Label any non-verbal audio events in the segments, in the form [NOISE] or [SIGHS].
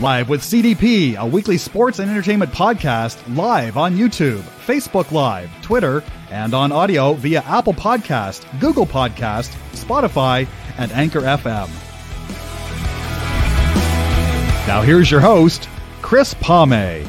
Live with CDP, a weekly sports and entertainment podcast live on YouTube, Facebook Live, Twitter, and on audio via Apple Podcast, Google Podcast, Spotify, and Anchor FM. Now here's your host, Chris Palme.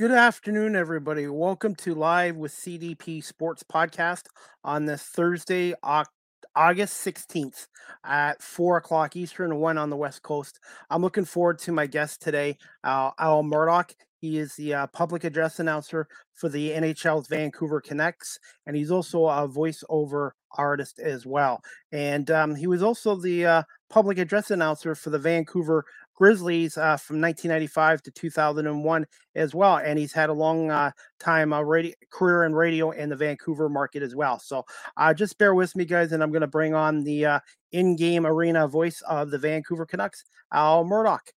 Good afternoon, everybody. Welcome to Live with CDP Sports Podcast on this Thursday, August 16th at 4 o'clock Eastern, 1 on the West Coast. I'm looking forward to my guest today, Al Murdoch. He is the uh, public address announcer for the NHL's Vancouver Canucks, and he's also a voiceover artist as well. And um, he was also the uh, public address announcer for the Vancouver Grizzlies uh, from 1995 to 2001 as well, and he's had a long uh, time uh, radio, career in radio in the Vancouver market as well. So uh, just bear with me, guys, and I'm going to bring on the uh, in-game arena voice of the Vancouver Canucks, Al Murdoch.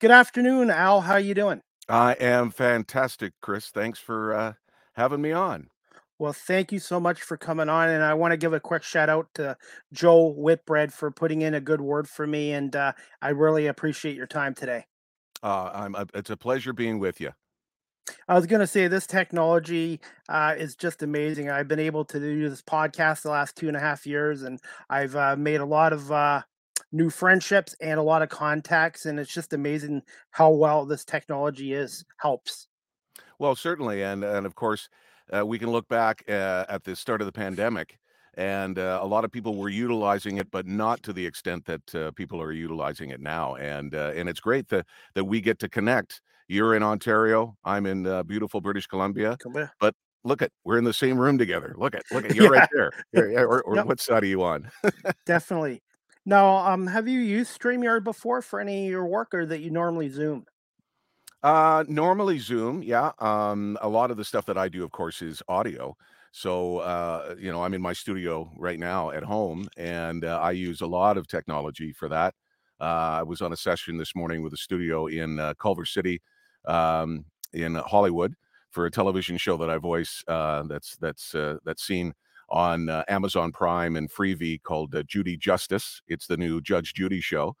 Good afternoon, Al. How you doing? I am fantastic, Chris. Thanks for uh, having me on. Well, thank you so much for coming on. And I want to give a quick shout out to Joe Whitbread for putting in a good word for me. And uh, I really appreciate your time today. Uh, I'm, uh, it's a pleasure being with you. I was going to say this technology uh, is just amazing. I've been able to do this podcast the last two and a half years, and I've uh, made a lot of uh, new friendships and a lot of contacts. And it's just amazing how well this technology is helps. Well, certainly, and and of course, uh, we can look back uh, at the start of the pandemic, and uh, a lot of people were utilizing it, but not to the extent that uh, people are utilizing it now. And uh, and it's great that that we get to connect. You're in Ontario, I'm in uh, beautiful British Columbia, but look at we're in the same room together. Look at look at you're yeah. right there. [LAUGHS] Or, or yep. what side are you on? [LAUGHS] Definitely. Now, um, have you used StreamYard before for any of your work, or that you normally Zoom? Uh, normally Zoom, yeah. Um, a lot of the stuff that I do, of course, is audio. So, uh, you know, I'm in my studio right now at home, and uh, I use a lot of technology for that. Uh, I was on a session this morning with a studio in uh, Culver City, um, in Hollywood, for a television show that I voice. Uh, that's that's uh, that's seen on uh, Amazon Prime and Freevee called uh, Judy Justice. It's the new Judge Judy show,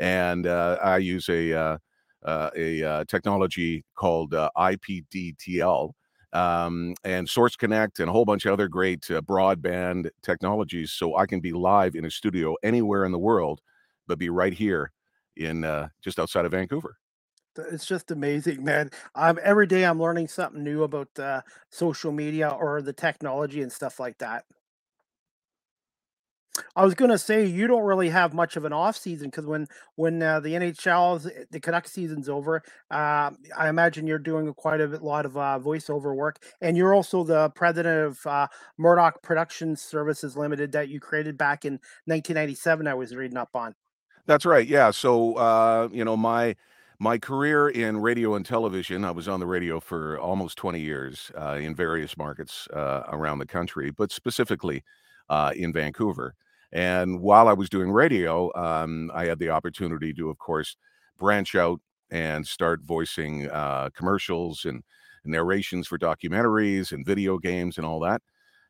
and uh, I use a uh, a uh, technology called uh, IPDTL um, and Source Connect and a whole bunch of other great uh, broadband technologies. So I can be live in a studio anywhere in the world, but be right here in uh, just outside of Vancouver. It's just amazing, man. I'm every day I'm learning something new about uh, social media or the technology and stuff like that. I was gonna say you don't really have much of an off season because when when uh, the NHL eh, the Canucks season's over, uh, I imagine you're doing quite a lot of uh, voiceover work, and you're also the president of uh, Murdoch Production Services Limited that you created back in 1997. I was reading up on. That's right. Yeah. So uh, you know my my career in radio and television, I was on the radio for almost 20 years uh, in various markets around the country, but specifically uh, in Vancouver. And while I was doing radio, um, I had the opportunity to, of course, branch out and start voicing uh, commercials and narrations for documentaries and video games and all that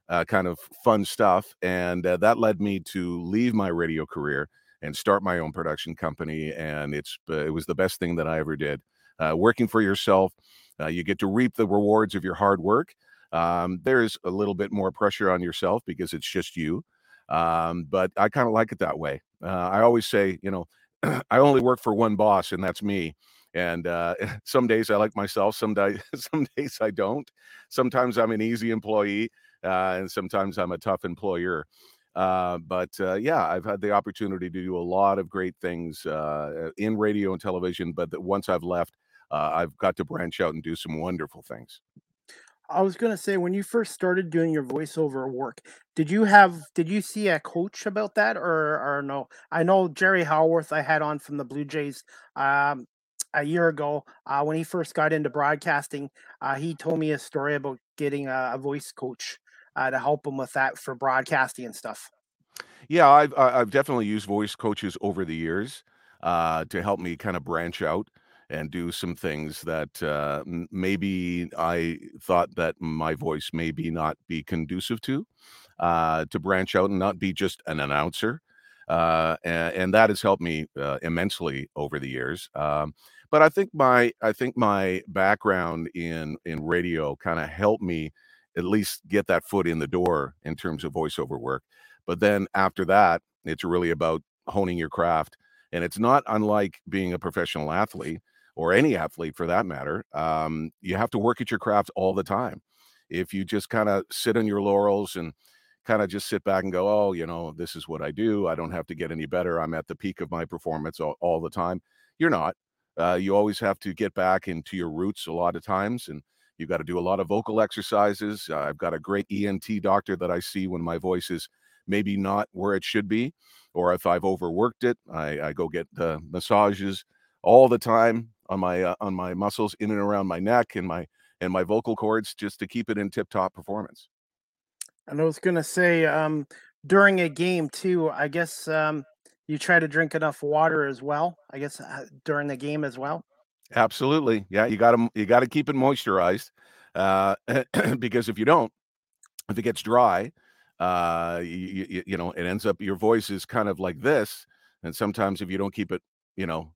uh, kind of fun stuff. And uh, that led me to leave my radio career and start my own production company. And it's uh, it was the best thing that I ever did. Uh, working for yourself, uh, you get to reap the rewards of your hard work. Um, there's a little bit more pressure on yourself because it's just you. Um, but I kind of like it that way. Uh, I always say, you know, [CLEARS THROAT] I only work for one boss, and that's me. And uh, [LAUGHS] some days I like myself, some days [LAUGHS] some days I don't. Sometimes I'm an easy employee, uh, and sometimes I'm a tough employer. Uh, but uh, yeah, I've had the opportunity to do a lot of great things uh, in radio and television. But once I've left, uh, I've got to branch out and do some wonderful things. I was gonna say when you first started doing your voiceover work, did you have did you see a coach about that or or no? I know Jerry Howarth I had on from the Blue Jays um, a year ago uh, when he first got into broadcasting. Uh, he told me a story about getting a, a voice coach uh, to help him with that for broadcasting and stuff. Yeah, I've I've definitely used voice coaches over the years uh, to help me kind of branch out and do some things that uh, maybe I thought that my voice maybe not be conducive to, uh, to branch out and not be just an announcer. Uh, and, and, that has helped me uh, immensely over the years. Um, but I think my I think my background in in radio kind of helped me at least get that foot in the door in terms of voiceover work. But then after that, it's really about honing your craft. And it's not unlike being a professional athlete or any athlete for that matter. Um, you have to work at your craft all the time. If you just kind of sit on your laurels and kind of just sit back and go, oh, you know, this is what I do. I don't have to get any better. I'm at the peak of my performance all, all the time. You're not. Uh, you always have to get back into your roots a lot of times and You've got to do a lot of vocal exercises. Uh, I've got a great ENT doctor that I see when my voice is maybe not where it should be, or if I've overworked it, I, I go get the massages all the time on my uh, on my muscles in and around my neck and my and my vocal cords just to keep it in tip top performance. And I was gonna say um, during a game too. I guess um, you try to drink enough water as well. I guess uh, during the game as well. Absolutely. Yeah, you got to you got to keep it moisturized uh, [CLEARS THROAT] because if you don't, if it gets dry, uh, you, you, you know, it ends up your voice is kind of like this, and sometimes if you don't keep it, you know,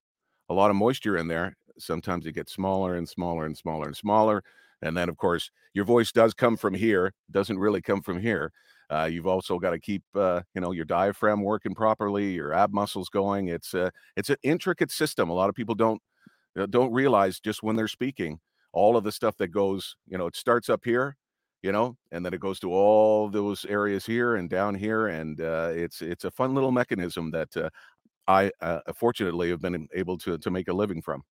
a lot of moisture in there, sometimes it gets smaller and smaller and smaller and smaller, and then of course your voice does come from here, doesn't really come from here. Uh, you've also got to keep, uh, you know, your diaphragm working properly, your ab muscles going. It's a, it's an intricate system. A lot of people don't uh, don't realize just when they're speaking all of the stuff that goes you know it starts up here you know and then it goes to all those areas here and down here and uh, it's it's a fun little mechanism that uh, i uh, fortunately have been able to to make a living from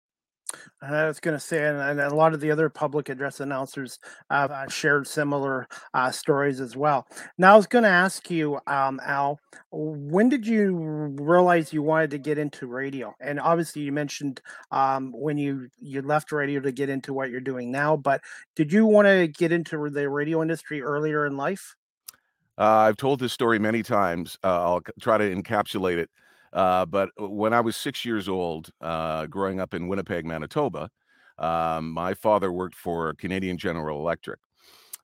I was going to say, and, a lot of the other public address announcers have uh, shared similar uh, stories as well. Now, I was going to ask you, um, Al, when did you realize you wanted to get into radio? And obviously, you mentioned um, when you you left radio to get into what you're doing now. But did you want to get into the radio industry earlier in life? Uh, I've told this story many times. Uh, I'll try to encapsulate it. Uh, but uh, when I was six years old, uh, growing up in Winnipeg, Manitoba, um, my father worked for Canadian General Electric.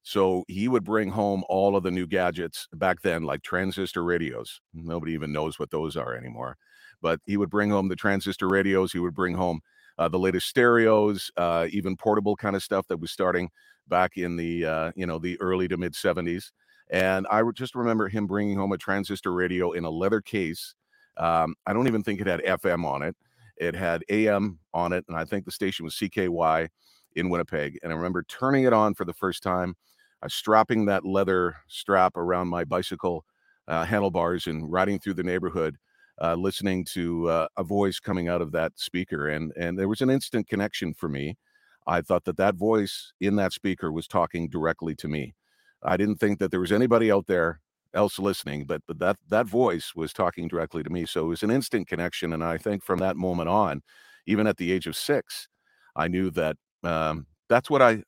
So he would bring home all of the new gadgets back then, like transistor radios. Nobody even knows what those are anymore. But he would bring home the transistor radios. He would bring home uh, the latest stereos, uh, even portable kind of stuff that was starting back in the uh, you know the early to mid 70s. And I just remember him bringing home a transistor radio in a leather case um, I don't even think it had FM on it. It had AM on it, and I think the station was CKY in Winnipeg. And I remember turning it on for the first time, uh, strapping that leather strap around my bicycle uh, handlebars and riding through the neighborhood, uh, listening to uh, a voice coming out of that speaker. And and there was an instant connection for me. I thought that that voice in that speaker was talking directly to me. I didn't think that there was anybody out there else listening, but but that that voice was talking directly to me. So it was an instant connection, and I think from that moment on, even at the age of six, I knew that um, that's what I,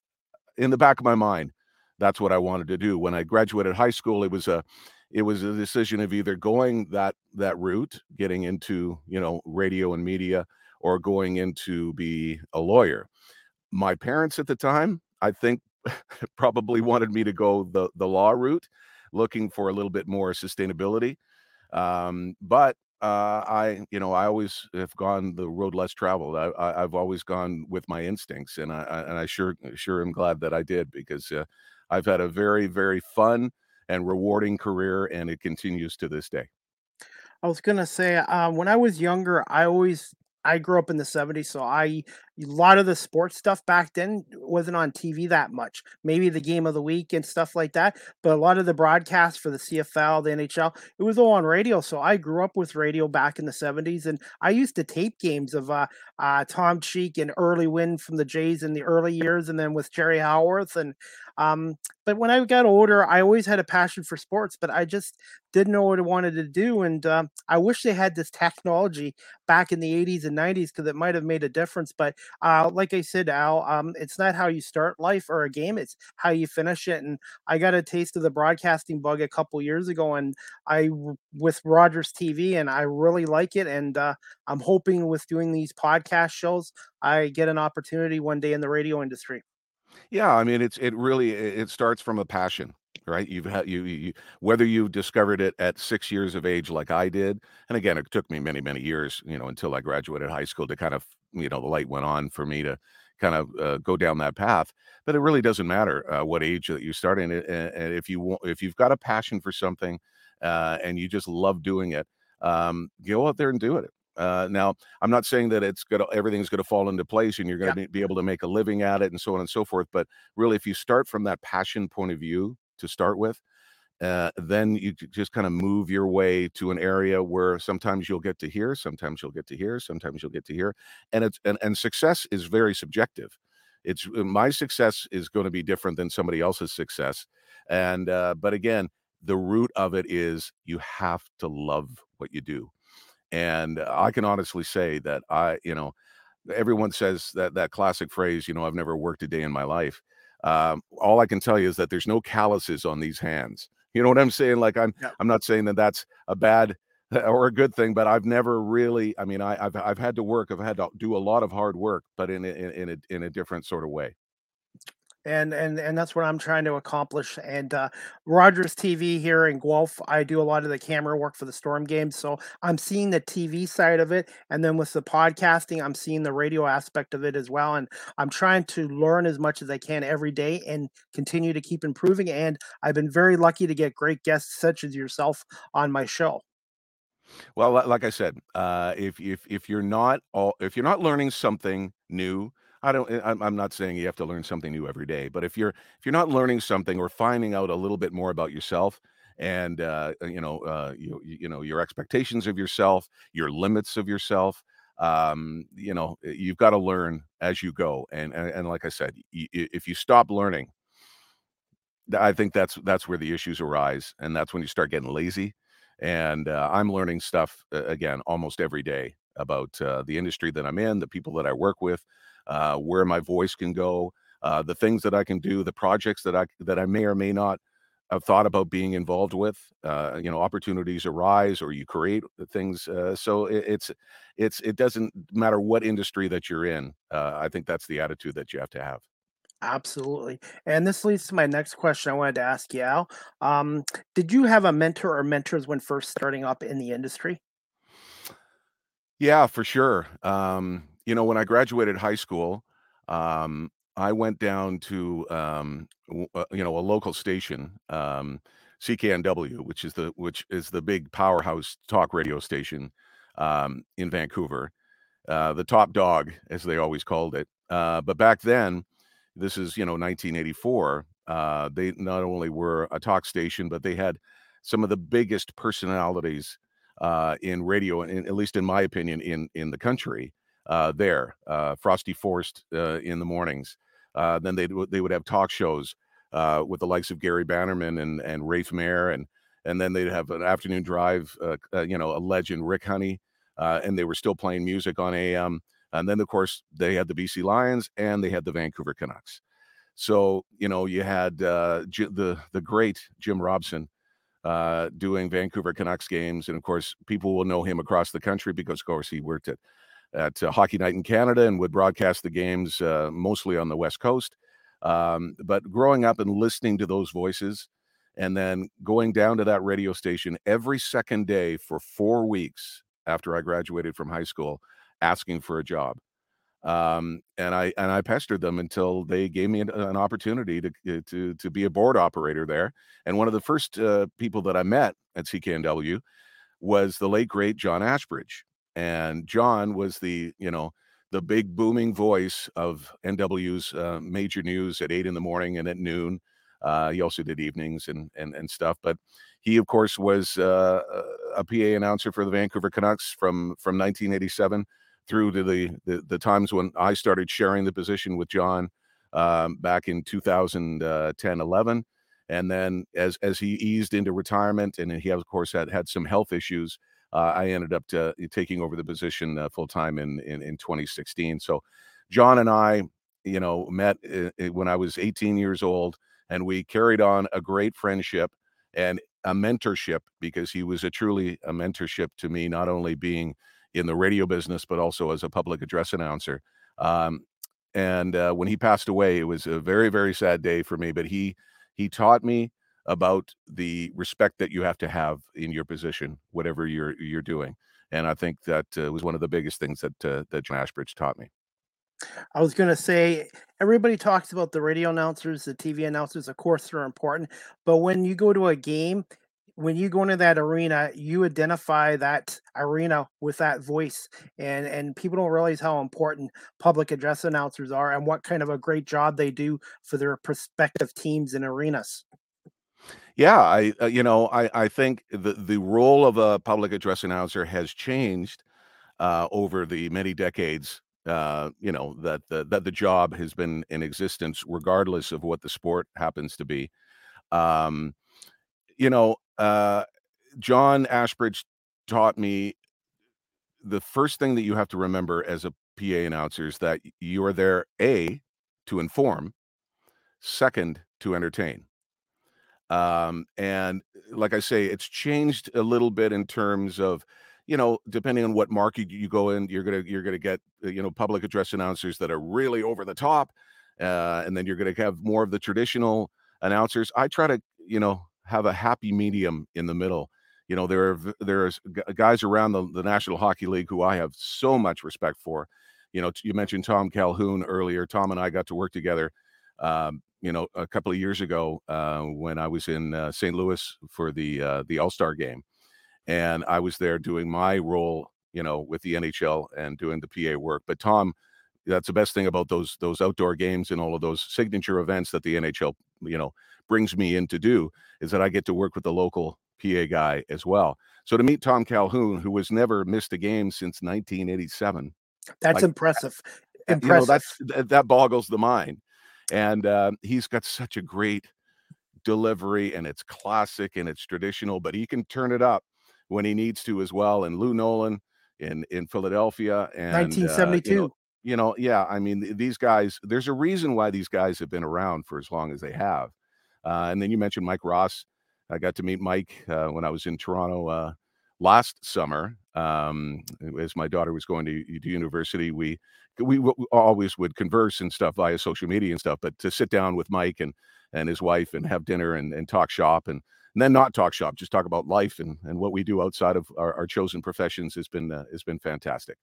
in the back of my mind, that's what I wanted to do. When I graduated high school, it was a it was a decision of either going that that route, getting into you know radio and media, or going into be a lawyer. My parents at the time, I think, [LAUGHS] probably wanted me to go the the law route looking for a little bit more sustainability. Um, but uh, I, you know, I always have gone the road less traveled. I, have always gone with my instincts, and I, and I sure sure am glad that I did because uh, I've had a very very fun and rewarding career, and it continues to this day. I was gonna say, uh, when I was younger, I always I grew up in the 70s, so I a lot of the sports stuff back then wasn't on TV that much. Maybe the game of the week and stuff like that, but a lot of the broadcasts for the CFL, the NHL, it was all on radio. So I grew up with radio back in the 70s, and I used to tape games of uh, uh, Tom Cheek and Early Wynn from the Jays in the early years, and then with Jerry Howarth, and Um, but when I got older, I always had a passion for sports, but I just didn't know what I wanted to do. And um, I wish they had this technology back in the 80s and 90s because it might have made a difference. But uh, like I said, Al, um, it's not how you start life or a game, it's how you finish it. And I got a taste of the broadcasting bug a couple years ago, and I with Rogers TV, and I really like it. And uh, I'm hoping with doing these podcast shows, I get an opportunity one day in the radio industry. Yeah, I mean, it's it really it starts from a passion, right? You've had you, you whether you discovered it at six years of age like I did, and again, it took me many many years, you know, until I graduated high school to kind of you know the light went on for me to kind of uh, go down that path. But it really doesn't matter uh, what age that you start in and if you want, if you've got a passion for something, uh, and you just love doing it, um, go out there and do it. Uh, now, I'm not saying that it's gonna everything's gonna fall into place and you're gonna yeah. be able to make a living at it and so on and so forth. But really, if you start from that passion point of view to start with, uh, then you just kind of move your way to an area where sometimes you'll get to hear, sometimes you'll get to hear, sometimes you'll get to hear, and it's and, and success is very subjective. It's uh, my success is going to be different than somebody else's success, and uh, but again, the root of it is you have to love what you do and I can honestly say that I, you know, everyone says that that classic phrase, you know, I've never worked a day in my life. Um, all I can tell you is that there's no calluses on these hands. You know what I'm saying? Like I'm, yeah. I'm not saying that that's a bad [LAUGHS] or a good thing, but I've never really. I mean, I, have I've had to work. I've had to do a lot of hard work, but in a, in, in a in a different sort of way and and and that's what I'm trying to accomplish. And uh, Rogers TV here in Guelph, I do a lot of the camera work for the Storm games, so I'm seeing the TV side of it, and then with the podcasting, I'm seeing the radio aspect of it as well. And I'm trying to learn as much as I can every day and continue to keep improving. And I've been very lucky to get great guests such as yourself on my show. Well, like I said, uh, if if if you're not all if you're not learning something new I don't eh, I'm not saying you have to learn something new every day, but if you're if you're not learning something or finding out a little bit more about yourself and uh, uh you know uh, you you know your expectations of yourself, your limits of yourself, um, you know eh, you've got to learn as you go. And and, and like I said, y- if you stop learning, I think that's that's where the issues arise, and that's when you start getting lazy. And uh, I'm learning stuff again almost every day about uh, the industry that I'm in, the people that I work with, uh, where my voice can go, uh, the things that I can do, the projects that I that I may or may not have thought about being involved with. Uh, you know, opportunities arise, or you create things. Uh, so it, it's it's it doesn't matter what industry that you're in. Uh, I think that's the attitude that you have to have. Absolutely. And this leads to my next question I wanted to ask you, Al. Um, did you have a mentor or mentors when first starting up in the industry? Yeah, for sure. Um, you know, when I graduated high school, um, I went down to um, w- uh, you know a local station, um, CKNW, which is the which is the big powerhouse talk radio station um, in Vancouver, uh, the top dog as they always called it. Uh, but back then, this is you know 1984. Uh, they not only were a talk station, but they had some of the biggest personalities uh, in radio, at least in my opinion, in in the country uh, there. Uh, Frosty Forst uh, in the mornings. Uh, then they they would have talk shows uh, with the likes of Gary Bannerman and and Rafe Mair, and and then they'd have an afternoon drive. Uh, you know, a legend, Rick Honey, and they were still playing music on AM. And then, of course, they had the BC Lions and they had the Vancouver Canucks. So you know, you had G- the the great Jim Robson doing Vancouver Canucks games. And of course, people will know him across the country because, of course, he worked at at uh, Hockey Night in Canada and would broadcast the games uh, mostly on the West Coast. Um, but growing up and listening to those voices, and then going down to that radio station every second day for four weeks after I graduated from high school, asking for a job. Um, and I and I pestered them until they gave me an, an, opportunity to uh, to to be a board operator there. And one of the first uh, people that I met at CKNW was the late great John Ashbridge and John was the you know the big booming voice of NW's uh, major news at eight in the morning and at noon. Uh, he also did evenings and and and stuff, but he of course was uh, a PA announcer for the Vancouver Canucks from from 1987 through to the, the, the times when I started sharing the position with John um, back in 2010 11 and then as as he eased into retirement and he of course had had some health issues uh, i ended up to, taking over the position uh, full time in, in in 2016 so john and i you know met uh, when i was 18 years old and we carried on a great friendship and a mentorship because he was a truly a mentorship to me not only being in the radio business but also as a public address announcer. Um, and uh, when he passed away it was a very very sad day for me but he he taught me about the respect that you have to have in your position, whatever you're you're doing. And I think that uh, was one of the biggest things that uh, that John Ashbridge taught me. I was going to say everybody talks about the radio announcers, the TV announcers. Of course, they're important, but when you go to a game, when you go into that arena, you identify that arena with that voice, and and people don't realize how important public address announcers are and what kind of a great job they do for their prospective teams and arenas. Yeah, I uh, you know I I think the the role of a public address announcer has changed uh, over the many decades. Uh, you know that the that the job has been in existence regardless of what the sport happens to be. Um, you know, uh, John Ashbridge taught me the first thing that you have to remember as a PA announcer is that you are there a to inform, second to entertain. Um, and like I say, it's changed a little bit in terms of, you know, depending on what market you go in, you're gonna you're gonna get uh, you know public address announcers that are really over the top, uh, and then you're gonna have more of the traditional announcers. I try to you know have a happy medium in the middle. You know, there are there's guys around the, the National Hockey League who I have so much respect for. You know, you mentioned Tom Calhoun earlier. Tom and I got to work together. Um, you know, a couple of years ago uh, when I was in uh, St. Louis for the uh, the All Star game, and I was there doing my role, you know, with the NHL and doing the PA work. But Tom, that's the best thing about those those outdoor games and all of those signature events that the NHL, you know, brings me in to do is that I get to work with the local PA guy as well. So to meet Tom Calhoun, who has never missed a game since 1987, that's like, impressive. Impressive. You know, that's that boggles the mind. And uh, he's got such a great delivery, and it's classic and it's traditional, but he can turn it up when he needs to as well. And Lou Nolan in in Philadelphia and 1972. Uh, you, know, you know, yeah, I mean, these guys. There's a reason why these guys have been around for as long as they have uh, and then you mentioned Mike Ross. I got to meet Mike uh, when I was in Toronto uh, last summer. Um, as my daughter was going to, to university, we, we we always would converse and stuff via social media and stuff. But to sit down with Mike and and his wife and have dinner and, and talk shop and, and then not talk shop, just talk about life and, and what we do outside of our, our chosen professions has been uh, has been fantastic.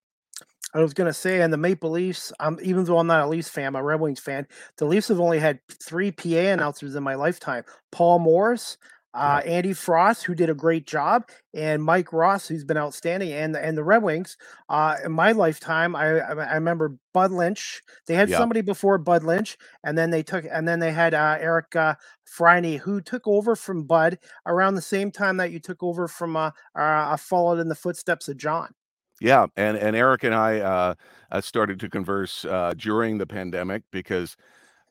I was gonna say, and the Maple Leafs, um, even though I'm not a Leafs fan, I'm a Red Wings fan. The Leafs have only had three PA announcers in my lifetime: Paul Morris, uh, Andy Frost, who did a great job, and Mike Ross, who's been outstanding, and and the Red Wings. Uh, in my lifetime, I I remember Bud Lynch. They had somebody before Bud Lynch, and then they took, and then they had uh, Eric uh, Freine, who took over from Bud around the same time that you took over from. Uh, uh, I followed in the footsteps of John. Yeah, and and Eric and I uh, uh, started to converse uh, during the pandemic because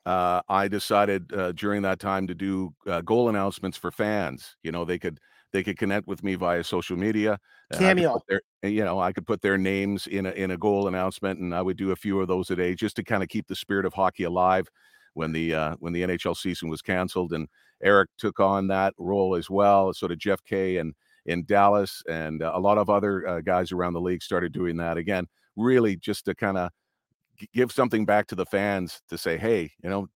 uh, I decided uh, during that time to do uh, goal announcements for fans. You know, they could they could connect with me via social media. Cameo. Their, you know, I could put their names in a in a goal announcement, and I would do a few of those a day just to kind of keep the spirit of hockey alive when the uh, when the NHL season was canceled. And Eric took on that role as well. So did Jeff Kay and in Dallas, and uh, a lot of other uh, guys around the league started doing that again. Really, just to kind of give something back to the fans to say, hey, you know,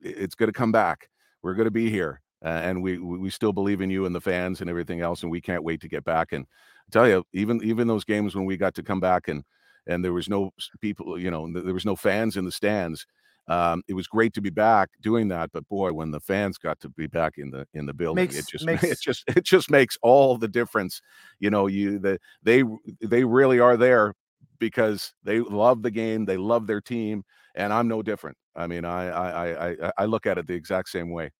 it's going to come back. We're going to be here, uh, and we we still believe in you and the fans and everything else, and we can't wait to get back. And I tell you, even even those games when we got to come back and and there was no people, you know, there was no fans in the stands um, it was great to be back doing that but boy when the fans got to be back in the in the building makes, [LAUGHS] it just makes, it just it just makes all the difference you know you the they they really are there because they love the game they love their team and i'm no different i mean i i i i look at it the exact same way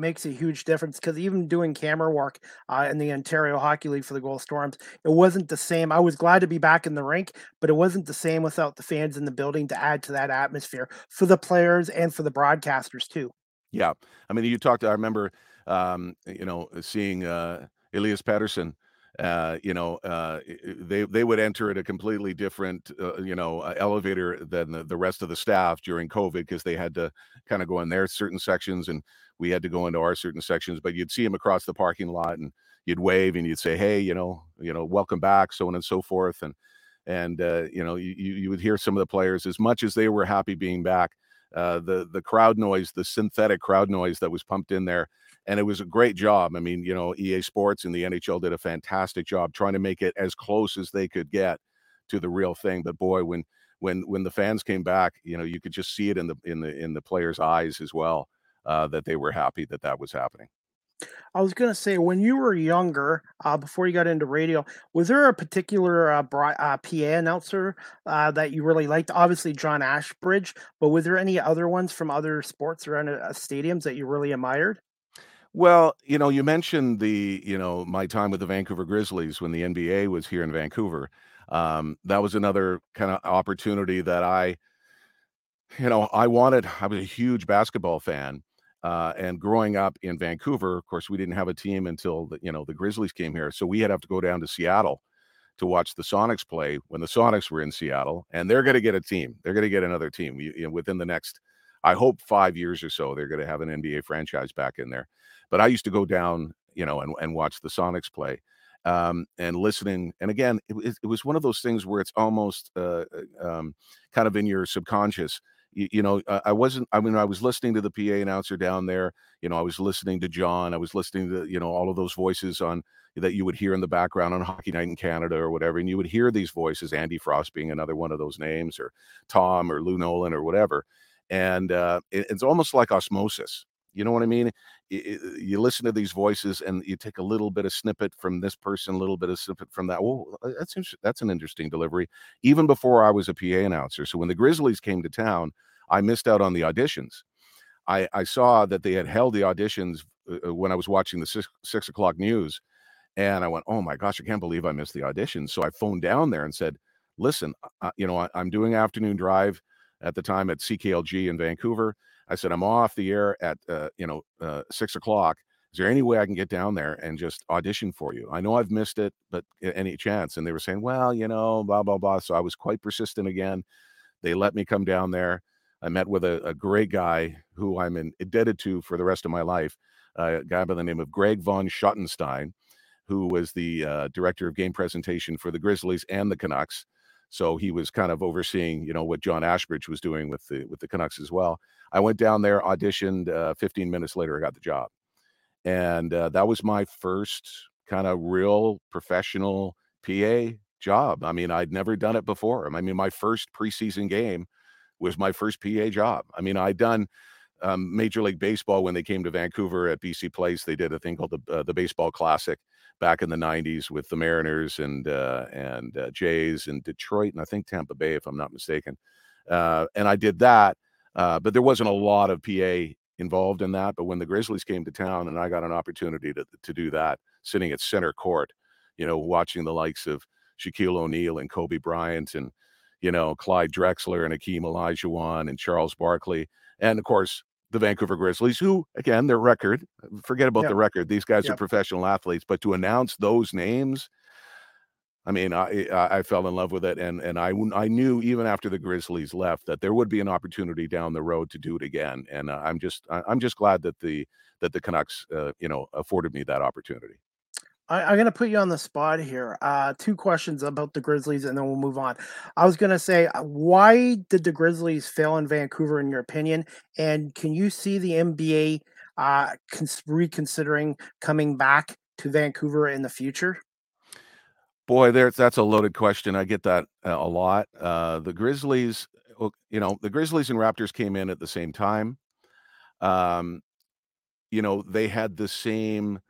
makes a huge difference because even doing camera work uh, in the Ontario Hockey League for the Guelph Storms, it wasn't the same. I was glad to be back in the rink, but it wasn't the same without the fans in the building to add to that atmosphere for the players and for the broadcasters too. Yeah, I mean, you talked. I remember, um, you know, seeing uh, Elias Pettersson uh, you know, uh, they they would enter at a completely different, uh, you know, uh, elevator than the, the rest of the staff during COVID because they had to kind of go in their certain sections and we had to go into our certain sections. But you'd see them across the parking lot and you'd wave and you'd say, "Hey, you know, you know, welcome back," so on and so forth. And and uh, you know, you you would hear some of the players as much as they were happy being back. Uh, the the crowd noise, the synthetic crowd noise that was pumped in there and it was a great job. I mean, you know, EA Sports and the NHL did a fantastic job trying to make it as close as they could get to the real thing. But boy, when when when the fans came back, you know, you could just see it in the in the in the players' eyes as well uh, that they were happy that that was happening. I was gonna say, when you were younger, uh, before you got into radio, was there a particular uh, uh, PA announcer uh, that you really liked? Obviously, John Ashbridge, but was there any other ones from other sports around uh, stadiums that you really admired? Well, you know, you mentioned the, you know, my time with the Vancouver Grizzlies when the NBA was here in Vancouver. Um, that was another kind of opportunity that I, you know, I wanted. I was a huge basketball fan, uh, and growing up in Vancouver, of course, we didn't have a team until the, you know the Grizzlies came here, so we had to have to go down to Seattle to watch the Sonics play when the Sonics were in Seattle, and they're going to get a team. They're going to get another team you, you know, within the next, I hope, five years or so. They're going to have an NBA franchise back in there. But I used to go down, you know, and, and watch the Sonics play um, and listening. And again, it, it, was one of those things where it's almost uh, uh, um, kind of in your subconscious. You, you, know, I wasn't, I mean, I was listening to the PA announcer down there. You know, I was listening to John. I was listening to, you know, all of those voices on that you would hear in the background on Hockey Night in Canada or whatever. And you would hear these voices, Andy Frost being another one of those names, or Tom or Lou Nolan or whatever. And uh, it, it's almost like osmosis you know what I mean? You, listen to these voices and you take a little bit of snippet from this person, a little bit of snippet from that. Well, uh, that's that's an interesting delivery. Even before I was a PA announcer, so when the Grizzlies came to town, I missed out on the auditions. I, I saw that they had held the auditions uh, uh, when I was watching the six, six o'clock news, and I went, "Oh my gosh, I can't believe I missed the auditions." So I phoned down there and said, "Listen, uh, you know, I, I'm doing afternoon drive at the time at CKLG in Vancouver." I said, I'm off the air at, uh, you know, uh, six o'clock. Is there any way I can get down there and just audition for you? I know I've missed it, but any chance? And they were saying, well, you know, blah, blah, blah. So I was quite persistent again. They let me come down there. I met with a, a great guy who I'm indebted to for the rest of my life, uh, a guy by the name of Greg von Schottenstein, who was the uh, director of game presentation for the Grizzlies and the Canucks. So he was kind of overseeing, you know, what John Ashbridge was doing with the with the Canucks as well. I went down there, auditioned. Uh, 15 minutes later, I got the job, and uh, that was my first kind of real professional PA job. I mean, I'd never done it before. I mean, my first preseason game was my first PA job. I mean, I'd done um, Major League Baseball when they came to Vancouver at BC Place. They did a thing called the uh, the Baseball Classic back in the '90s with the Mariners and uh, and uh, Jays and Detroit and I think Tampa Bay, if I'm not mistaken. Uh, and I did that, uh, but there wasn't a lot of PA involved in that. But when the Grizzlies came to town and I got an opportunity to to do that, sitting at center court, you know, watching the likes of Shaquille O'Neal and Kobe Bryant and you know Clyde Drexler and Akeem Olajuwon and Charles Barkley, and of course the Vancouver Grizzlies, who again their record, forget about yep. the record. These guys yep. are professional athletes, but to announce those names I mean, I I fell in love with it, and and I I knew even after the Grizzlies left that there would be an opportunity down the road to do it again, and uh, I'm just I'm just glad that the that the Canucks uh, you know afforded me that opportunity. I, am going to put you on the spot here. Uh, two questions about the Grizzlies, and then we'll move on. I was going to say, uh, why did the Grizzlies fail in Vancouver, in your opinion? And can you see the NBA uh, reconsidering coming back to Vancouver in the future? Boy, there's that's a loaded question. I get that uh, a lot. Uh, the Grizzlies, you know, the Grizzlies and Raptors came in at the same time. Um, you know, they had the same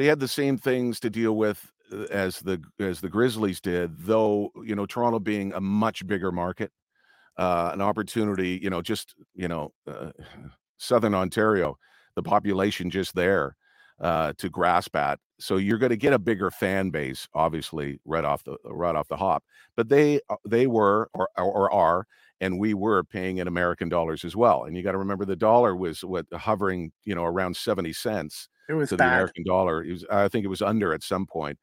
they had the same things to deal with uh, as the as the Grizzlies did, though, you know, Toronto being a much bigger market, uh, an opportunity, you know, just, you know, uh, [SIGHS] Southern Ontario the population just there uh, to grasp at. So you're going to get a bigger fan base, obviously, right off the right off the hop. But they uh, they were or or are, and we were paying in American dollars as well. And you got to remember the dollar was what hovering, you know, around seventy cents. It was to bad. the American dollar. It was, I think it was under at some point.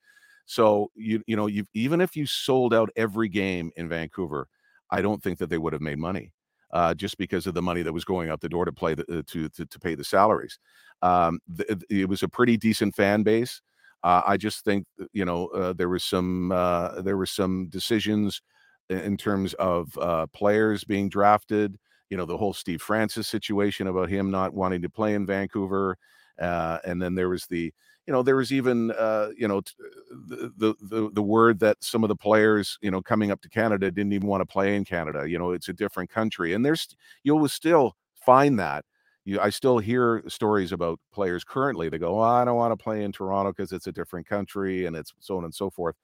So you you know you even if you sold out every game in Vancouver, I don't think that they would have made money uh, just because of the money that was going out the door to play the, uh, to, to to pay the salaries. Um, th- it was a pretty decent fan base. Uh, I just think you know uh, there was some uh, there were some decisions in terms of uh, players being drafted. You know the whole Steve Francis situation about him not wanting to play in Vancouver, uh, and then there was the you know there was even uh, you know the, the the word that some of the players you know coming up to Canada didn't even want to play in Canada. You know it's a different country, and there's you'll still find that. You, I still hear stories about players currently that go, oh, I don't want to play in Toronto because it's a different country and it's so on and so forth.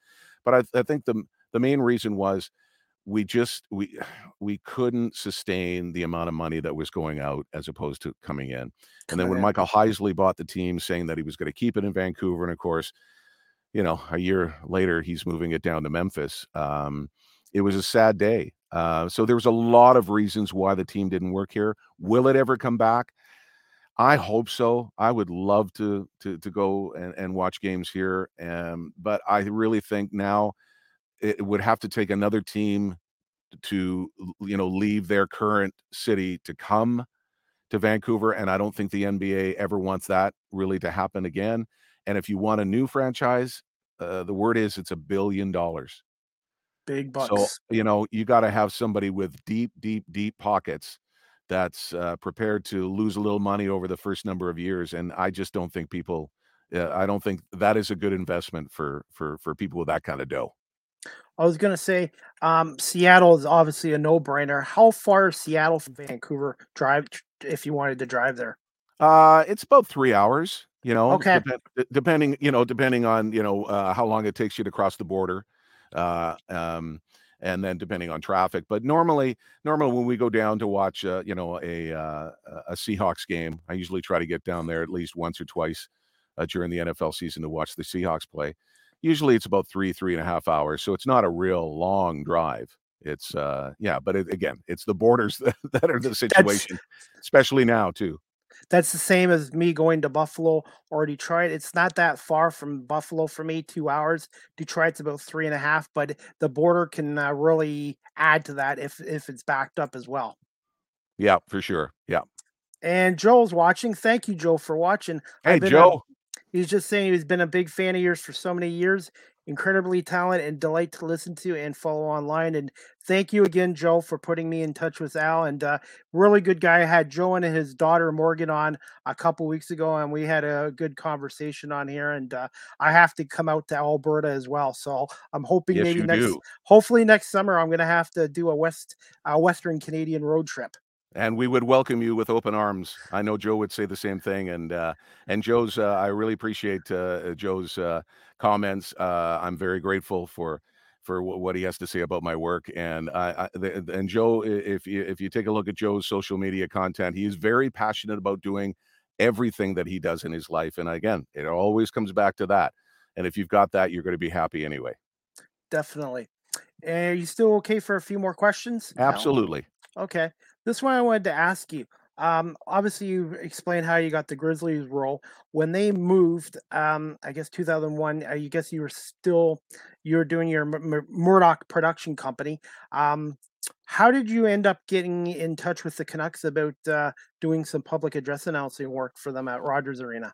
But I, I think the the main reason was we just we [SIGHS] we couldn't sustain the amount of money that was going out as opposed to coming in. And then when Michael Heisley bought the team, saying that he was going to keep it in Vancouver, and of course, you know, a year later he's moving it down to Memphis. Um, it was a sad day. Uh, so there was a lot of reasons why the team didn't work here. Will it ever come back? I hope so. I would love to to to go and, and watch games here. Um, but I really think now it would have to take another team to you know leave their current city to come to Vancouver and I don't think the NBA ever wants that really to happen again and if you want a new franchise uh, the word is it's a billion dollars. Big bucks. so you know you got to have somebody with deep deep deep pockets that's uh, prepared to lose a little money over the first number of years and I just don't think people uh, I don't think that is a good investment for for for people with that kind of dough I was gonna say, um, Seattle is obviously a no-brainer. How far is Seattle from Vancouver drive if you wanted to drive there? Uh, it's about 3 hours, you know, Okay. depen d depending, you know, depending on, you know, uh, how long it takes you to cross the border, uh, um, and then depending on traffic. But normally normally when we go down to watch, uh, you know, a, uh, a a Seahawks game, I usually try to get down there at least once or twice, uh, during the NFL season to watch the Seahawks play. Usually it's about 3, 3 and a half hours, so it's not a real long drive. It's, uh yeah, but it again, it's the borders [LAUGHS] that that are the That's situation, especially now too. that's the same as me going to Buffalo or Detroit. It's not that far from Buffalo for me, 2 hours. Detroit's about 3 and a half, but the border can, uh, really add to that if if it's backed up as well. Yeah, for sure. Yeah. And Joel's watching. Thank you, Joe, for watching. Hey, Joe. He's just saying he's been a big fan of yours for so many years. Incredibly talented and delight to listen to and follow online. And thank you again, Joe, for putting me in touch with Al. And uh, really good guy. I had Joe and his daughter Morgan on a couple weeks ago, and we had a good conversation on here. And uh, I have to come out to Alberta as well, so I'm hoping Yes, maybe next, do. hopefully next summer, I'm going to have to do a west, uh, Western Canadian road trip. And we would welcome you with open arms. I know Joe would say the same thing. And uh, and Joe's, uh, I really appreciate uh, Joe's uh, comments. Uh, I'm very grateful for for wh- what he has to say about my work. And I, I the, and Joe, if you if you take a look at Joe's social media content, he is very passionate about doing everything that he does in his life. And again, it always comes back to that. And if you've got that, you're going to be happy anyway. Definitely. Are you still okay for a few more questions? Absolutely. Okay. This one I wanted to ask you. Um, obviously, you explained how you got the Grizzlies role when they moved. Um, I guess 2001. I guess you were still you were doing your Mur- Mur- Murdoch production company. Um, how did you end up getting in touch with the Canucks about uh, doing some public address announcing work for them at Rogers Arena?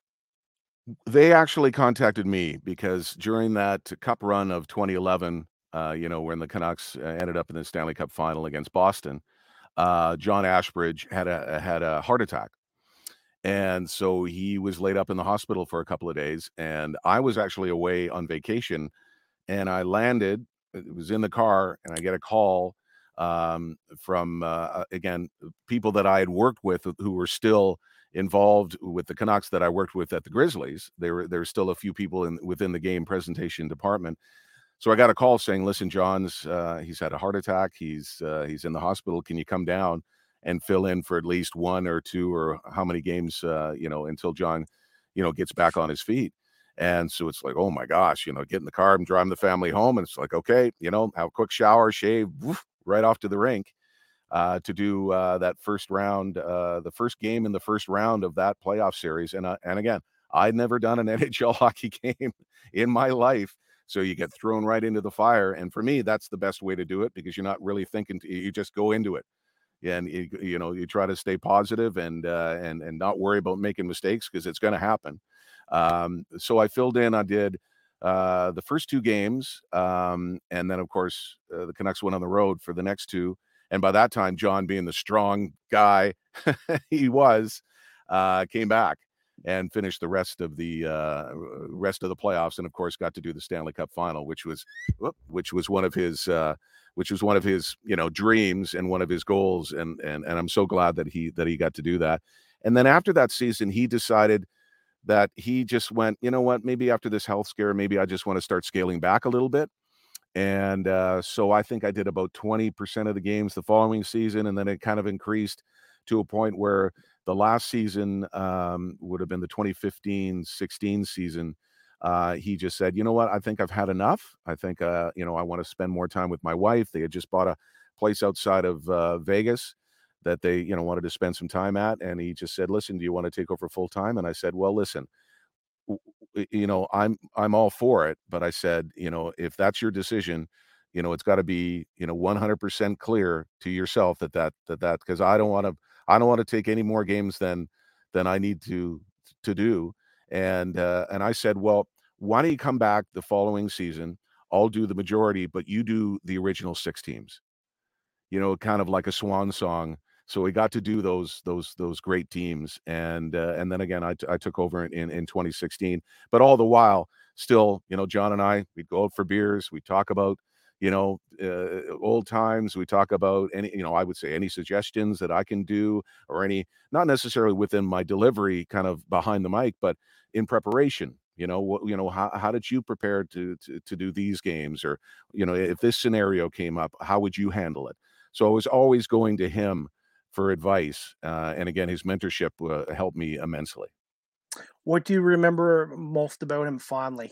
They actually contacted me because during that cup run of 2011, uh, you know, when the Canucks uh, ended up in the Stanley Cup final against Boston, uh, John Ashbridge had a had a heart attack. And so he was laid up in the hospital for a couple of days. And I was actually away on vacation and I landed, it was in the car, and I get a call um, from, uh, again, people that I had worked with who were still involved with the Canucks that I worked with at the Grizzlies. There were there were still a few people in within the game presentation department. So I got a call saying, "Listen, John's uh, he's had a heart attack. He's uh, he's in the hospital. Can you come down?" and fill in for at least one or two or how many games, uh, you know, until John, you know, gets back on his feet. And so it's like, oh my gosh, you know, get in the car and driving the family home. And it's like, okay, you know, have a quick shower, shave, woof, right off to the rink uh, to do uh, that first round, uh, the first game in the first round of that playoff series. And, uh, and again, I'd never done an [LAUGHS] NHL hockey [LAUGHS] game in my life. So you get thrown right into the fire. And for me, that's the best way to do it because you're not really thinking, you just go into it and you, you know you try to stay positive and uh, and and not worry about making mistakes because it's going to happen. Um, so I filled in. I did uh, the first two games, um, and then of course uh, the Canucks went on the road for the next two. And by that time, John, being the strong guy [LAUGHS] he was, uh, came back and finished the rest of the uh, rest of the playoffs, and of course got to do the Stanley Cup final, which was which was one of his uh, which was one of his you know dreams and one of his goals, and and and I'm so glad that he that he got to do that. And then after that season, he decided that he just went, you know what, maybe after this health scare, maybe I just want to start scaling back a little bit. And uh, so I think I did about 20% of the games the following season, and then it kind of increased to a point where the last season um, would have been the 2015 16 season. Uh, he just said, you know what? I think I've had enough. I think, uh, you know, I want to spend more time with my wife. They had just bought a place outside of uh, Vegas that they, you know, wanted to spend some time at. And he just said, listen, do you want to take over full time? And I said, well, listen, you know, I'm, I'm all for it. But I said, you know, if that's your decision, you know, it's got to be, you know, 100% clear to yourself that that, that, that, because I don't want to, I don't want to take any more games than than I need to to do. And uh, and I said, well, why don't you come back the following season? I'll do the majority, but you do the original six teams. You know, kind of like a swan song. So we got to do those those those great teams, and uh, and then again, I, t- I took over in, in 2016. But all the while, still, you know, John and I, we'd go out for beers, we talk about you know, uh, old times. We talk about any, you know, I would say any suggestions that I can do or any, not necessarily within my delivery kind of behind the mic, but in preparation. You know, what, you know, how, how did you prepare to, to, to do these games? Or, you know, if this scenario came up, how would you handle it? So I was always going to him for advice. Uh, and again, his mentorship uh, helped me immensely. What do you remember most about him fondly?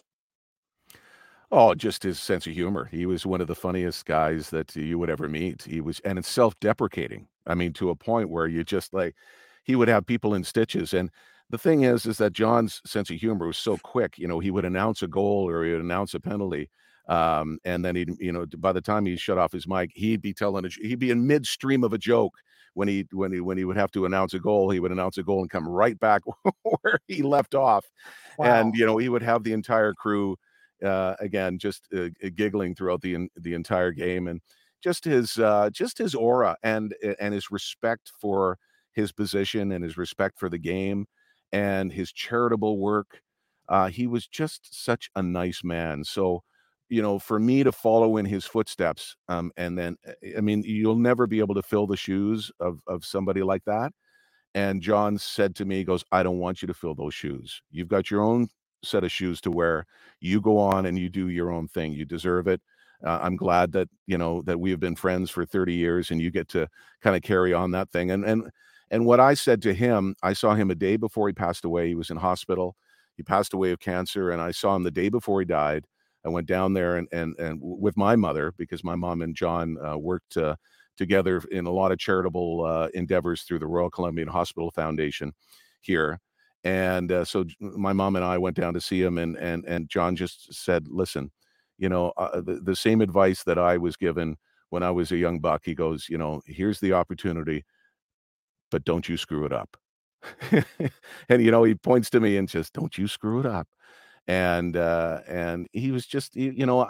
Oh, just his sense of humor. He was one of the funniest guys that you would ever meet. He was, and it's self-deprecating. I mean, to a point where you just like, he would have people in stitches. And the thing is, is that John's sense of humor was so quick. You know, he would announce a goal or he would announce a penalty, um, and then he'd, you know, by the time he shut off his mic, he'd be telling a, he'd be in midstream of a joke when he when he when he would have to announce a goal. He would announce a goal and come right back [LAUGHS] where he left off, wow. and you know, he would have the entire crew uh, again, just uh, giggling throughout the the entire game, and just his uh, just his aura and and his respect for his position and his respect for the game and his charitable work. Uh, he was just such a nice man. So, you know, for me to follow in his footsteps, um, and then I mean, you'll never be able to fill the shoes of of somebody like that. And John said to me, he goes, I don't want you to fill those shoes. You've got your own set of shoes to wear. You go on and you do your own thing. You deserve it. Uh, I'm glad that you know that we have been friends for 30 years, and you get to kind of carry on that thing. And and and what I said to him, I saw him a day before he passed away. He was in hospital. He passed away of cancer, and I saw him the day before he died. I went down there and and and with my mother because my mom and John uh, worked uh, together in a lot of charitable uh, endeavors through the Royal Columbian Hospital Foundation here and uh, so my mom and I went down to see him, and and and John just said, "Listen, you know, uh, the, the same advice that I was given when I was a young buck." He goes, "You know, here's the opportunity, but don't you screw it up." [LAUGHS] and you know, he points to me and just, "Don't you screw it up." and uh, and he was just you know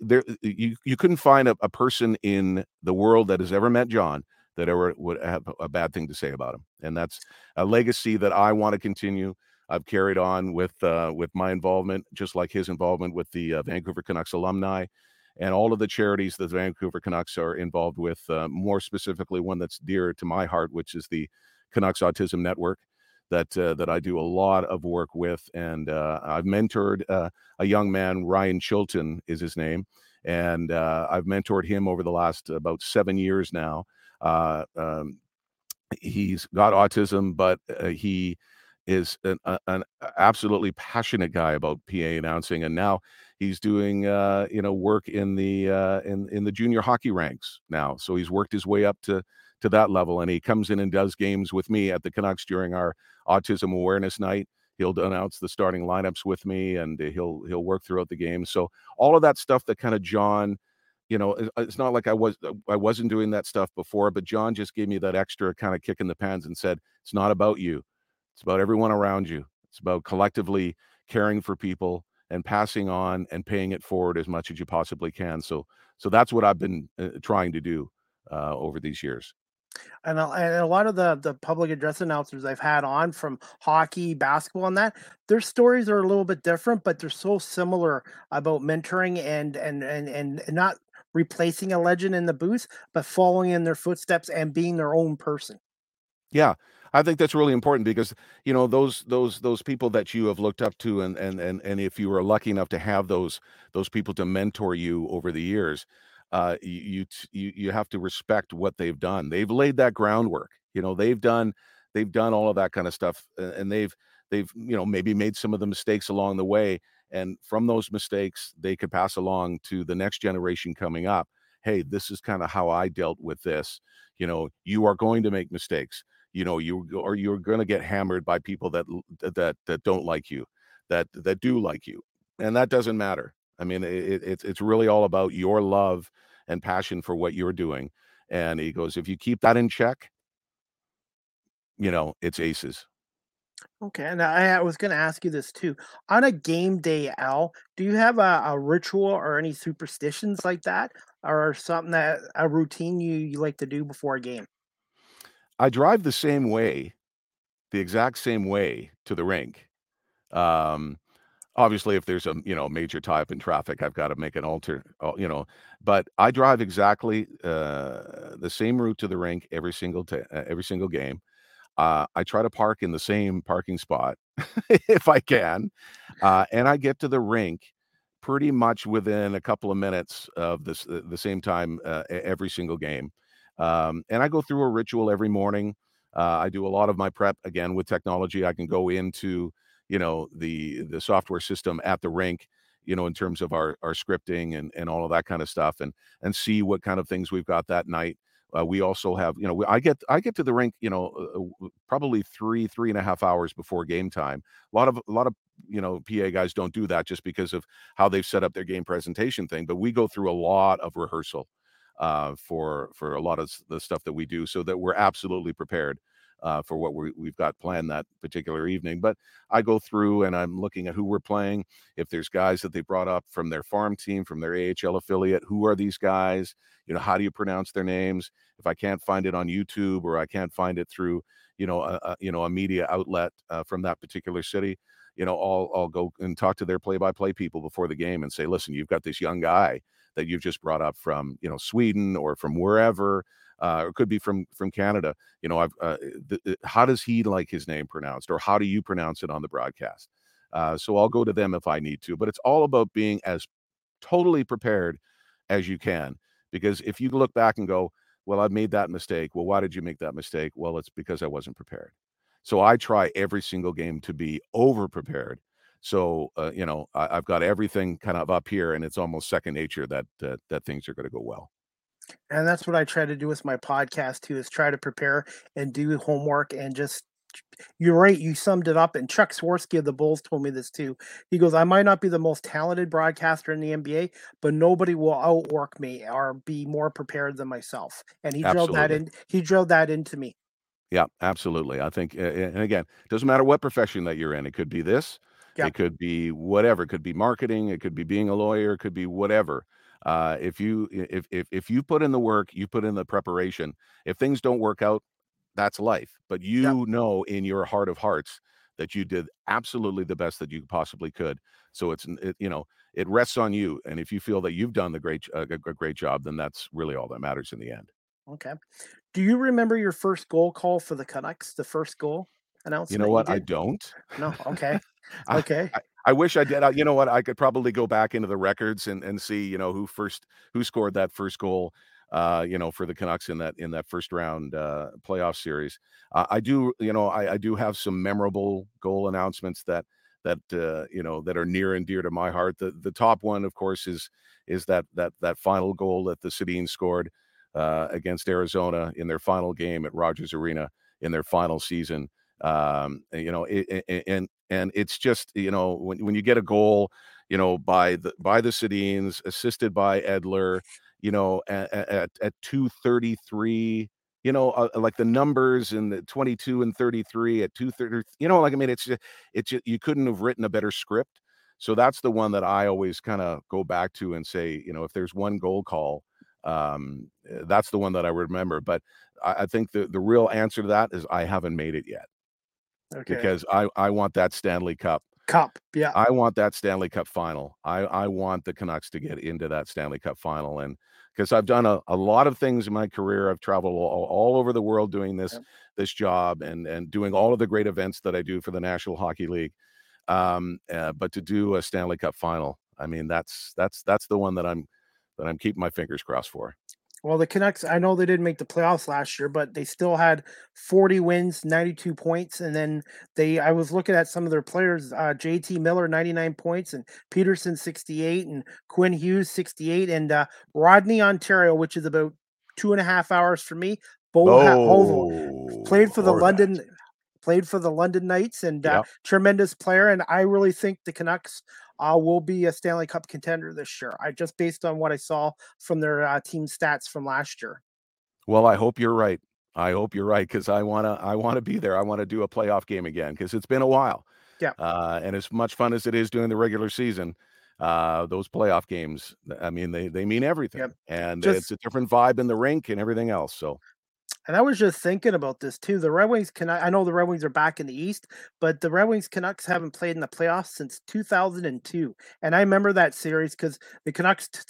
there you you couldn't find a, a, person in the world that has ever met John that ever would have a bad thing to say about him. And that's a legacy that I want to continue. I've carried on with uh, with my involvement, just like his involvement with the uh, Vancouver Canucks alumni and all of the charities that the Vancouver Canucks are involved with. Uh, more specifically, one that's dear to my heart, which is the Canucks Autism Network. That uh, that I do a lot of work with, and uh, I've mentored uh, a young man, Ryan Chilton is his name, and I've mentored him over the last about seven years now uh, um, he's got autism, but uh, he is an, an, absolutely passionate guy about PA announcing, and now he's doing uh, you know work in the uh, in in the junior hockey ranks now. So he's worked his way up to to that level, and he comes in and does games with me at the Canucks during our autism awareness night. He'll announce the starting lineups with me, and he'll he'll work throughout the game. So all of that stuff that kind of John you know it's not like i was uh, i wasn't doing that stuff before but john just gave me that extra kind of kick in the pants and said it's not about you. It's about everyone around you. It's about collectively caring for people and passing on and paying it forward as much as you possibly can. So so that's what i've been uh, trying to do uh, over these years. And a, and a lot of the the public address announcers I've had on from hockey, basketball, and that their stories are a little bit different, but they're so similar about mentoring and and and and not replacing a legend in the booth, but following in their footsteps and being their own person. Yeah, I think that's really important because you know those those those people that you have looked up to and and and and if you were lucky enough to have those those people to mentor you over the years, uh, you you you have to respect what they've done. They've laid that groundwork. You know, they've done they've done all of that kind of stuff, and they've they've you know maybe made some of the mistakes along the way and from those mistakes they could pass along to the next generation coming up hey this is kind of how i dealt with this. You know you are going to make mistakes. You know you or you're going to get hammered by people that that that don't like you that that do like you. And that doesn't matter. I mean it, it's it's really all about your love and passion for what you're doing. And he goes if you keep that in check you know it's aces Okay, and I, was going to ask you this too. On a game day, Al, do you have a, a ritual or any superstitions like that, or something that a routine you, you like to do before a game? I drive the same way, the exact same way to the rink. Um, obviously, if there's a you know major tie up in traffic, I've got to make an alter, uh, you know. But I drive exactly uh, the same route to the rink every single t- uh, every single game. Uh, I try to park in the same parking spot [LAUGHS] if I can, uh, and I get to the rink pretty much within a couple of minutes of this the same time uh, every single game. Um, and I go through a ritual every morning. Uh, I do a lot of my prep again with technology. I can go into you know the the software system at the rink you know in terms of our our scripting and and all of that kind of stuff and and see what kind of things we've got that night uh, we also have, you know, we, I get I get to the rink, you know, uh, uh probably three three and a half hours before game time. A lot of a lot of you know PA guys don't do that just because of how they've set up their game presentation thing. But we go through a lot of rehearsal uh, for for a lot of the stuff that we do, so that we're absolutely prepared uh, for what we, we've got planned that particular evening. But I go through and I'm looking at who we're playing. If there's guys that they brought up from their farm team, from their AHL affiliate, who are these guys? You know, how do you pronounce their names? If I can't find it on YouTube or I can't find it through, you know, a, a you know a media outlet uh, from that particular city, you know, I'll I'll go and talk to their play-by-play people before the game and say, listen, you've got this young guy that you've just brought up from you know Sweden or from wherever uh, or could be from from Canada. You know, I've uh, how does he like his name pronounced, or how do you pronounce it on the broadcast? Uh, so I'll go to them if I need to. But it's all about being as totally prepared as you can, because if you look back and go, "Well, I've made that mistake," well, why did you make that mistake? Well, it's because I wasn't prepared. So I try every single game to be over prepared. So uh, you know, I, have got everything kind of up here, and it's almost second nature that that, that things are going to go well. And that's what I try to do with my podcast too is try to prepare and do homework and just you're right you summed it up and Chuck Swirsky of the Bulls told me this too. He goes I might not be the most talented broadcaster in the NBA but nobody will outwork me or be more prepared than myself. And he absolutely. drilled that in he drilled that into me. Yeah absolutely. I think and again it doesn't matter what profession that you're in it could be this yeah. it could be whatever it could be marketing it could be being a lawyer it could be whatever uh, if you if, if if you put in the work, you put in the preparation. If things don't work out, that's life. But you yep. know in your heart of hearts that you did absolutely the best that you possibly could. So it's it, you know it rests on you. And if you feel that you've done the great uh, a great job, then that's really all that matters in the end. Okay. Do you remember your first goal call for the Canucks? The first goal announcement. You know what? You I don't. No. [LAUGHS] Okay. Okay. I, I wish I did. you know what? I could probably go back into the records and, and see, you know, who first who scored that first goal. uh, you know, for the Canucks in that in that first round uh, playoff series. Uh, I do, you know, I, I, do have some memorable goal announcements that that uh, you know that are near and dear to my heart. The the top one, of course, is is that that that final goal that the Sedins scored uh, against Arizona in their final game at Rogers Arena in their final season. Um, you know, it, it, and and it's just you know when when you get a goal, you know by the by the Sedins, assisted by Edler you know, at, at, at 233, you know, uh, like the numbers in the 22 and 33 at 230, you know, like, I mean, it's just, it's just, you couldn't have written a better script. So that's the one that I always kind of go back to and say, you know, if there's one goal call, um, eh, that's the one that I remember. But I, I think the, the real answer to that is I haven't made it yet. Okay. Because I, I want that Stanley Cup Cup. Yeah. I want that Stanley Cup final. I, I want the Canucks to get into that Stanley Cup final. And because I've done a, a lot of things in my career, I've traveled all, all over the world doing this this job and and doing all of the great events that I do for the National Hockey League. Um, uh, but to do a Stanley Cup final, I mean that's that's that's the one that I'm that I'm keeping my fingers crossed for. Well, the Canucks, I know they didn't make the playoffs last year, but they still had 40 wins, 92 points. And then they, I was looking at some of their players, uh, JT Miller, 99 points, and Pettersson, 68, and Quinn Hughes, 68, and uh, Rodney, Ontario, which is about two and a half hours for me. Bo oh, played for the London. That. Played for the London Knights and uh, tremendous player, and I really think the Canucks uh, will be a Stanley Cup contender this year. I just based on what I saw from their uh, team stats from last year. Well, I hope you're right. I hope you're right because I wanna I wanna be there. I want to do a playoff game again because it's been a while. Yeah. Uh, and as much fun as it is doing the regular season, uh, those playoff games, I mean, they they mean everything, yep. and just, it's a different vibe in the rink and everything else. So and I was just thinking about this too. The Red Wings can I know the Red Wings are back in the East, but the Red Wings Canucks haven't played in the playoffs since 2002. And I remember that series because the Canucks t-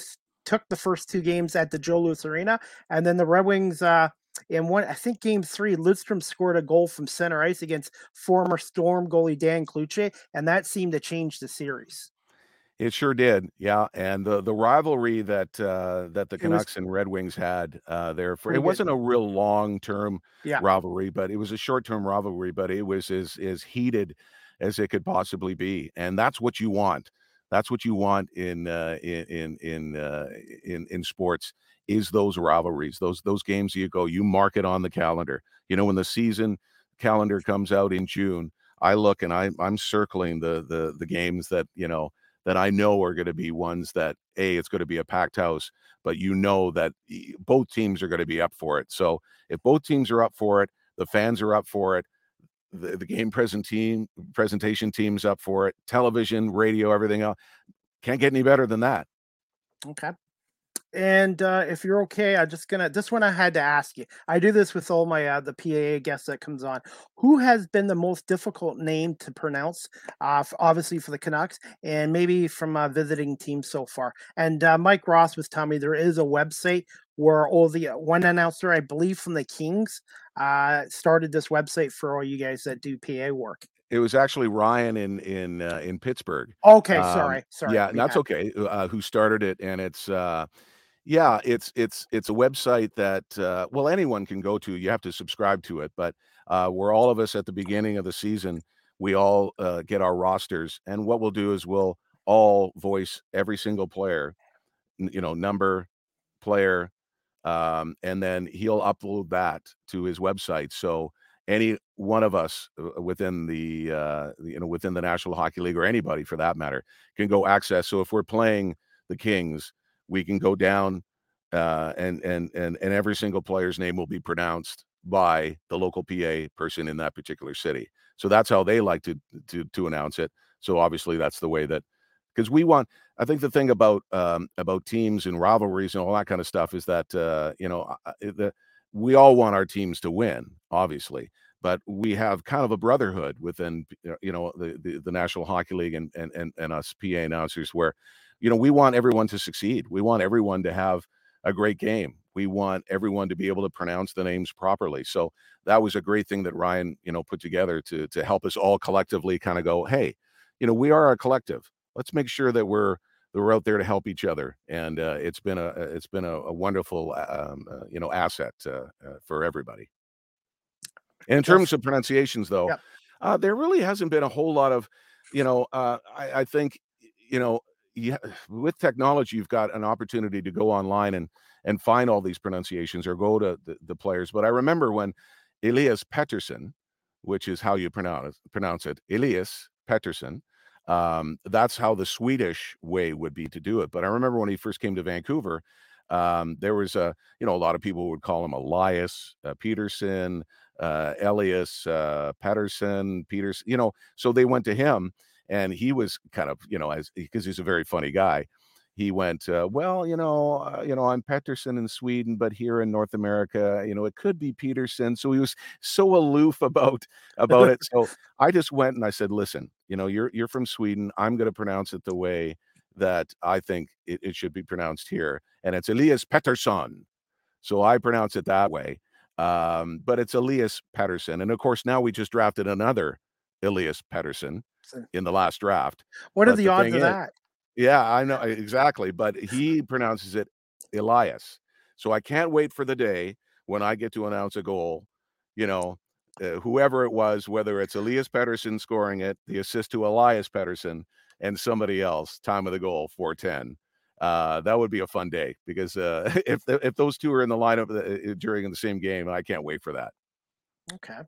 took the first two games at the Joe Louis Arena, and then the Red Wings uh, in one, I think game three, Lidstrom scored a goal from center ice against former Storm goalie Dan Cloutier, and that seemed to change the series. It sure did, yeah. And the the rivalry that uh, that the Canucks was, and Red Wings had uh, there for it wasn't a real long term yeah. rivalry, but it was a short term rivalry. But it was as as heated as it could possibly be, and that's what you want. That's what you want in uh, in in uh, in in sports is those rivalries, those those games you go, you mark it on the calendar. You know, when the season calendar comes out in June, I look and I I'm circling the the the games that you know that I know are going to be ones that a it's going to be a packed house, but you know that both teams are going to be up for it. So if both teams are up for it, the fans are up for it, the, the game present team presentation teams up for it, television, radio, everything else can't get any better than that. Okay. And uh, if you're okay, I'm just gonna. This one I had to ask you. I do this with all my uh, the PAA guests that comes on. Who has been the most difficult name to pronounce? Uh, obviously for the Canucks, and maybe from a visiting team so far. And uh, Mike Ross was telling me there is a website where all the uh, one announcer, I believe from the Kings, uh, started this website for all you guys that do PA work. It was actually Ryan in in uh, in Pittsburgh. Okay, um, sorry, sorry. Yeah, that's okay. Uh, who started it? And it's uh, yeah, it's it's it's a website that uh, well anyone can go to. You have to subscribe to it, but uh, we're all of us at the beginning of the season. We all uh, get our rosters, and what we'll do is we'll all voice every single player, you know, number, player, um, and then he'll upload that to his website. So any one of us uh, within the uh, you know within the National Hockey League or anybody for that matter can go access. So if we're playing the Kings we can go down uh, and and and and every single player's name will be pronounced by the local PA person in that particular city. So that's how they like to to to announce it. So obviously that's the way that because we want. I think the thing about um, about teams and rivalries and all that kind of stuff is that uh, you know the, we all want our teams to win, obviously, but we have kind of a brotherhood within you know the the, the National Hockey League and and and, and us PA announcers where you know, we want everyone to succeed. We want everyone to have a great game. We want everyone to be able to pronounce the names properly. So that was a great thing that Ryan, you know, put together to to help us all collectively kind of go, hey, you know, we are a collective. Let's make sure that we're that we're out there to help each other, and uh, it's been a it's been a, a wonderful um, uh, you know asset uh, uh, for everybody. In terms of pronunciations, though, Yep. uh, there really hasn't been a whole lot of, you know, uh, I, I think, you know, yeah, with technology, you've got an opportunity to go online and and find all these pronunciations or go to the, the players. But I remember when Elias Pettersson, which is how you pronounce pronounce it, Elias Pettersson. Um, that's how the Swedish way would be to do it. But I remember when he first came to Vancouver, um, there was a, you know, a lot of people would call him Elias uh, Peterson, uh, Elias uh, Patterson, Peters, you know, so they went to him and he was kind of, you know, as because he's a very funny guy. He went, uh, well, you know, uh, you know, I'm Pettersson in Sweden, but here in North America, you know, it could be Peterson. So he was so aloof [LAUGHS] about about it. So I just went and I said, listen, you know, you're you're from Sweden. I'm going to pronounce it the way that I think it, it should be pronounced here, and it's Elias Pettersson. So I pronounce it that way. Um, but it's Elias Pettersson. And of course, now we just drafted another Elias Pettersson So- in the last draft. What are the the odds of is- that? Yeah, I know exactly. But he pronounces it Elias. So I can't wait for the day when I get to announce a goal, you know, uh, whoever it was, whether it's Elias Pettersson scoring it, the assist to Elias Pettersson, and somebody else, time of the goal, 410. Uh, that would be a fun day because uh, [LAUGHS] if the, if those two are in the lineup uh, during the same game, I can't wait for that. Okay.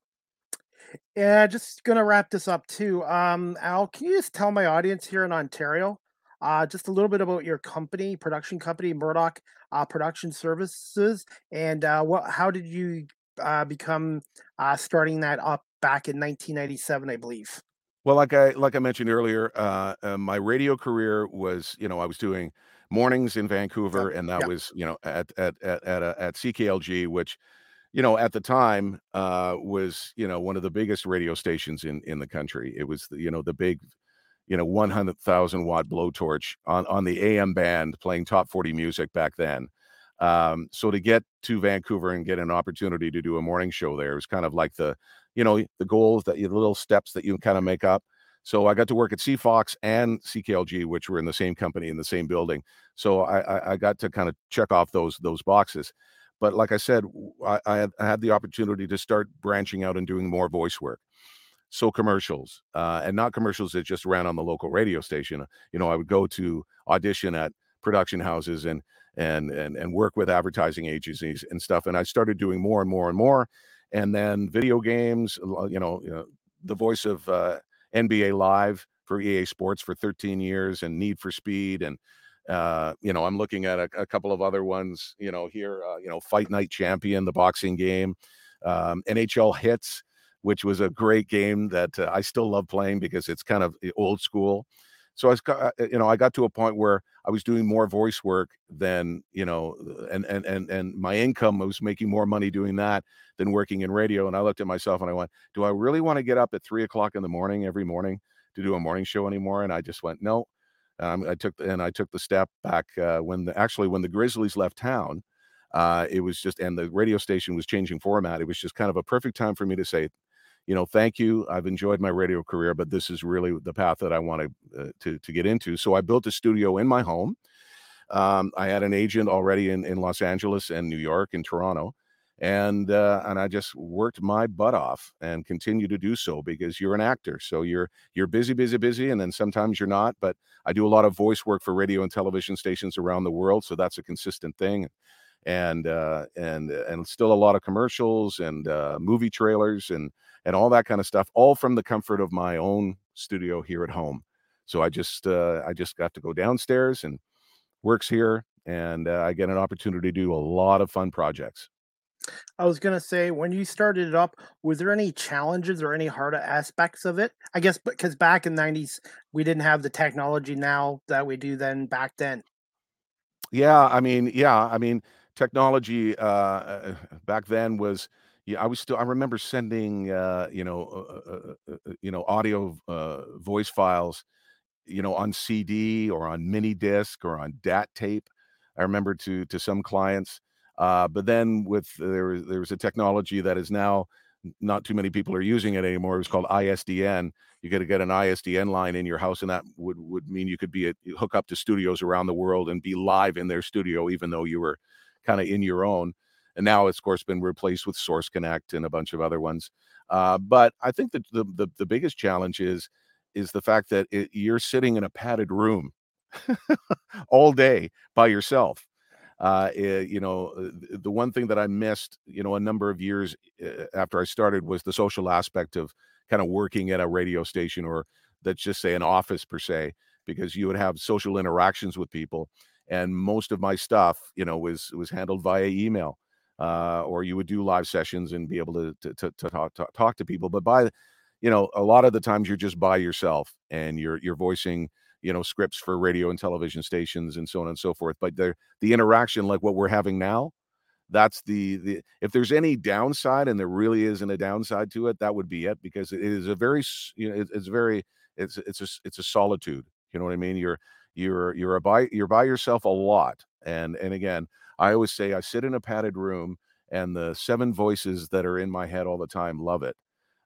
Yeah, just gonna wrap this up too. Um, Al, can you just tell my audience here in Ontario, uh, just a little bit about your company, production company, Murdoch uh, Production Services, and uh, what? How did you uh, become uh, starting that up back in 1997, I believe? Well, like I like I mentioned earlier, uh, uh, my radio career was, you know, I was doing mornings in Vancouver, and that was, you know, at at at at, uh, at CKLG, which, you know, at the time uh, was, you know, one of the biggest radio stations in in the country. It was, the, you know, the big, you know, one hundred thousand watt blowtorch on on the AM band playing top forty music back then. Um, so to get to Vancouver and get an opportunity to do a morning show there was kind of like the you know the goals that you the little steps that you kind of make up so i got to work at cfox and cklg which were in the same company in the same building so i i, I got to kind of check off those those boxes but like i said I, I had, I had the opportunity to start branching out and doing more voice work. So commercials uh, and not commercials that just ran on the local radio station you know i would go to audition at production houses and and and and work with advertising agencies and stuff and i started doing more and more and more and then video games you know, you know the voice of uh, nba live for ea sports for 13 years and need for speed and uh, you know i'm looking at a, a couple of other ones you know here uh, you know fight night champion the boxing game um, nhl hitz which was a great game that uh, i still love playing because it's kind of eh, old school so I was, uh, you know, I got to a point where I was doing more voice work than, you know, and and and and my income I was making more money doing that than working in radio. And I looked at myself and I went, do I really want to get up at three o'clock in the morning every morning to do a morning show anymore? And I just went, no. Um, I took and I took the step back uh, when the actually when the Grizzlies left town. Uh, it was just and the radio station was changing format. It was just kind of a perfect time for me to say, you know, thank you. I've enjoyed my radio career, but this is really the path that I want to uh, to to get into. So I built a studio in my home. Um, I had an agent already in, in Los Angeles and New York and Toronto, and uh, and I just worked my butt off and continue to do so because you're an actor, so you're you're busy, busy, busy, and then sometimes you're not. But I do a lot of voice work for radio and television stations around the world, so that's a consistent thing. And uh, and and still a lot of commercials and uh, movie trailers and and all that kind of stuff, all from the comfort of my own studio here at home. So I just uh, I just got to go downstairs and works here, and uh, I get an opportunity to do a lot of fun projects. I was gonna say, when you started it up, was there any challenges or any hard aspects of it? I guess because back in the '90s we didn't have the technology now that we do then back then. Yeah, I mean, yeah, I mean, technology uh, uh, back then was. Yeah, I was still. I remember sending, uh, you know, uh, uh, uh, you know, audio voice files, you know, on CD or on mini disc or on DAT tape. I remember to to some clients. Uh, but then with there was there was a technology that is now not too many people are using it anymore. It was called ISDN. You got to get an ISDN line in your house, and that would would mean you could be a, hook up to studios around the world and be live in their studio, even though you were kind of in your own. And now it's of course been replaced with Source Connect and a bunch of other ones. Uh, but I think that the, the the biggest challenge is is the fact that it, you're sitting in a padded room [LAUGHS] all day by yourself uh, eh, you know, uh, the one thing that I missed, you know, a number of years uh, after I started was the social aspect of kind of working at a radio station or let's just say an office per se, because you would have social interactions with people. And most of my stuff, you know, was was handled via email, uh, or you would do live sessions and be able to to, to, to talk, talk talk to people. But by, you know, a lot of the times you're just by yourself and you're you're voicing you know scripts for radio and television stations and so on and so forth but the the interaction like what we're having now that's the the if there's any downside and there really isn't a downside to it that would be it because it is a very you know it, it's very it's it's a it's a solitude you know what i mean? You're you're you're a by you're by yourself a lot and and again i always say i sit in a padded room and the seven voices that are in my head all the time love it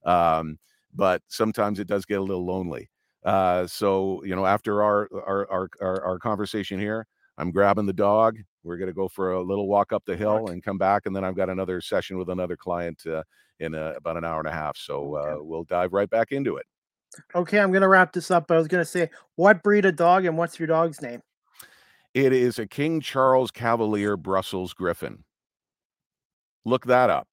um but sometimes it does get a little lonely uh, so you know, after our, our our our our conversation here, I'm grabbing the dog. We're gonna go for a little walk up the hill and come back, and then I've got another session with another client uh, in a, about an hour and a half. So uh, we'll dive right back into it. Okay, I'm gonna wrap this up. I was gonna say, what breed of dog and what's your dog's name? It is a King Charles Cavalier Brussels Griffon. Look that up.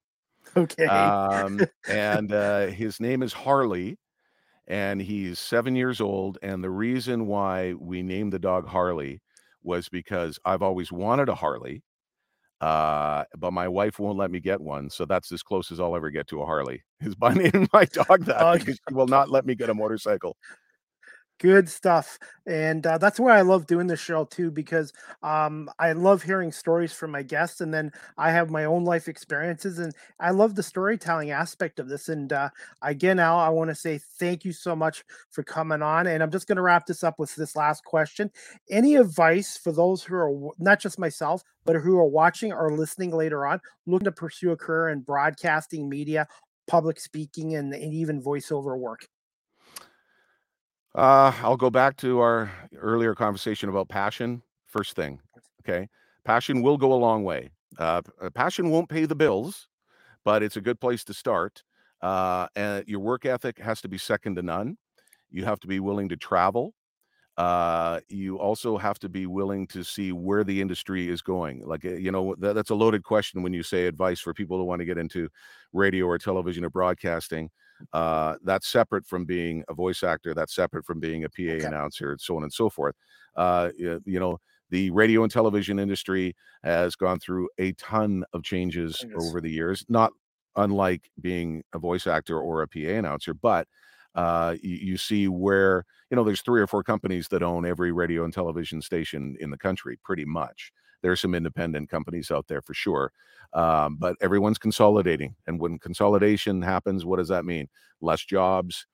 Okay. Um, and uh, his name is Harley and he's seven years old. And the reason why we named the dog Harley was because I've always wanted a Harley, uh, but my wife won't let me get one. So that's as close as I'll ever get to a Harley is [LAUGHS] by naming my dog that uh, because she will not let me get a motorcycle. Good stuff. And uh, that's why I love doing this show too, because um, I love hearing stories from my guests. And then I have my own life experiences. And I love the storytelling aspect of this. And uh, again, Al, I want to say thank you so much for coming on. And I'm just going to wrap this up with this last question. Any advice for those who are not just myself, but who are watching or listening later on, looking to pursue a career in broadcasting, media, public speaking, and, and even voiceover work? Uh, I'll go back to our earlier conversation about passion. First thing, okay, passion will go a long way. Uh, uh, passion won't pay the bills, but it's a good place to start. Uh, and your work ethic has to be second to none. You have to be willing to travel. Uh, you also have to be willing to see where the industry is going. Like, uh, you know, that, that's a loaded question when you say advice for people who want to get into radio or television or broadcasting. Uh, that's separate from being a voice actor. That's separate from being a PA okay. announcer, and so on and so forth. Uh, you know, the radio and television industry has gone through a ton of changes over the years, not unlike being a voice actor or a PA announcer, but uh, you, you, see where you know there's three or four companies that own every radio and television station in the country, pretty much. There are some independent companies out there for sure, um, but everyone's consolidating. And when consolidation happens, what does that mean? Less jobs.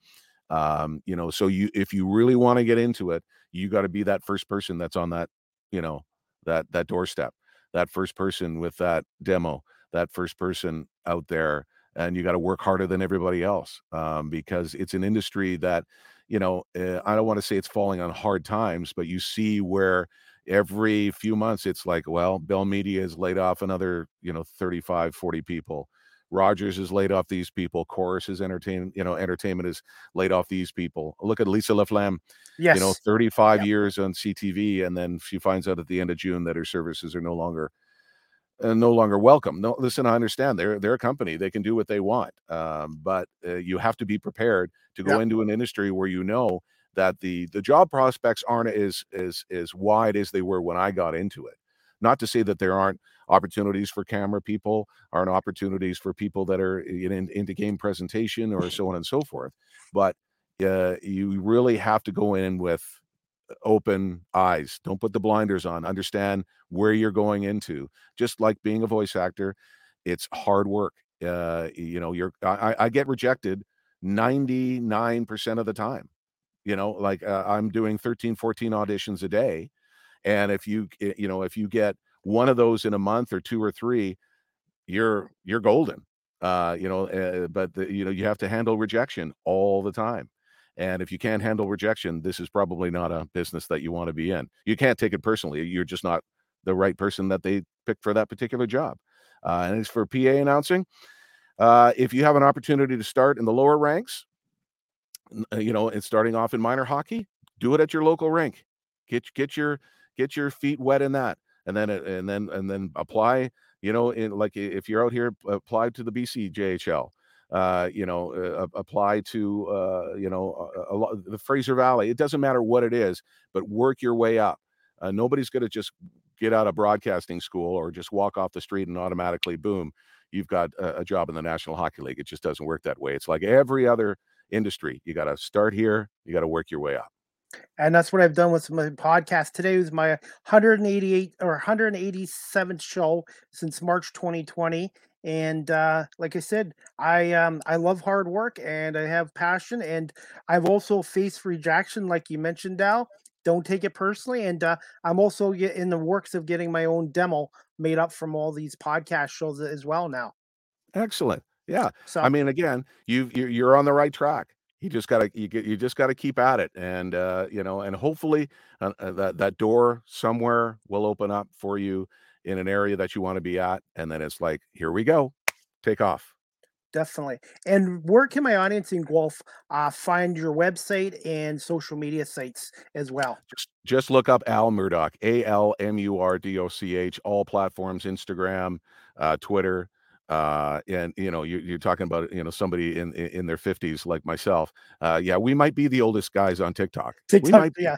Um, you know, so you if you really want to get into it, you got to be that first person that's on that, you know, that that doorstep, that first person with that demo, that first person out there, and you got to work harder than everybody else um, because it's an industry that, you know, uh, I don't want to say it's falling on hard times, but you see where every few months it's like well bell media has laid off another you know 35 40 people. Rogers has laid off these people. Corus is entertainment you know entertainment has laid off these people. Look at lisa laflamme yes you know 35 yep. years on ctv and then she finds out at the end of june that her services are no longer uh, no longer welcome. No listen i understand. They're they're a company. They can do what they want um, but uh, you have to be prepared to go into an industry where you know that the the job prospects aren't as as as wide as they were when I got into it. Not to say that there aren't opportunities for camera people, aren't opportunities for people that are in, in, into game presentation or so on and so forth, but uh, you really have to go in with open eyes. Don't put the blinders on. Understand where you're going into. Just like being a voice actor, it's hard work. Uh, you know, you're I, I get rejected 99% of the time you know like uh, i'm doing 13 14 auditions a day and if you eh, you know if you get one of those in a month or two or three you're you're golden Uh, you know, uh, but the, you know you have to handle rejection all the time. And if you can't handle rejection, this is probably not a business that you want to be in. You can't take it personally. You're just not the right person that they picked for that particular job. Uh, and as for PA announcing, uh, if you have an opportunity to start in the lower ranks, you know, and starting off in minor hockey, do it at your local rink. Get get your get your feet wet in that, and then uh, and then and then apply. You know, in like if you're out here, apply to the BC JHL. Uh, you know, uh, apply to uh, you know a, a, the Fraser Valley. It doesn't matter what it is, but work your way up. Uh, nobody's going to just get out of broadcasting school or just walk off the street and automatically boom, you've got a, a job in the National Hockey League. It just doesn't work that way. It's like every other industry. You got to start here. You got to work your way up. And that's what I've done with my podcast. Today was my 188 or 187th show since March 2020. And uh, like I said, I um, I love hard work and I have passion. And I've also faced rejection, like you mentioned, Dal. Don't take it personally. And uh, I'm also in the works of getting my own demo made up from all these podcast shows as well now. Excellent. Yeah. So I mean, again, you you're on the right track. You just gotta you get you just gotta keep at it, and uh, you know, and hopefully uh, uh, that that door somewhere will open up for you in an area that you want to be at, and then it's like, here we go, take off. Definitely. And where can my audience in Guelph uh, find your website and social media sites as well? Just, just look up Al Murdoch, A L M U R D O C H, all platforms Instagram, uh, Twitter, uh, and you know you, are talking about you know somebody in in, their 50s like myself uh, yeah we might be the oldest guys on tiktok, TikTok we might be. yeah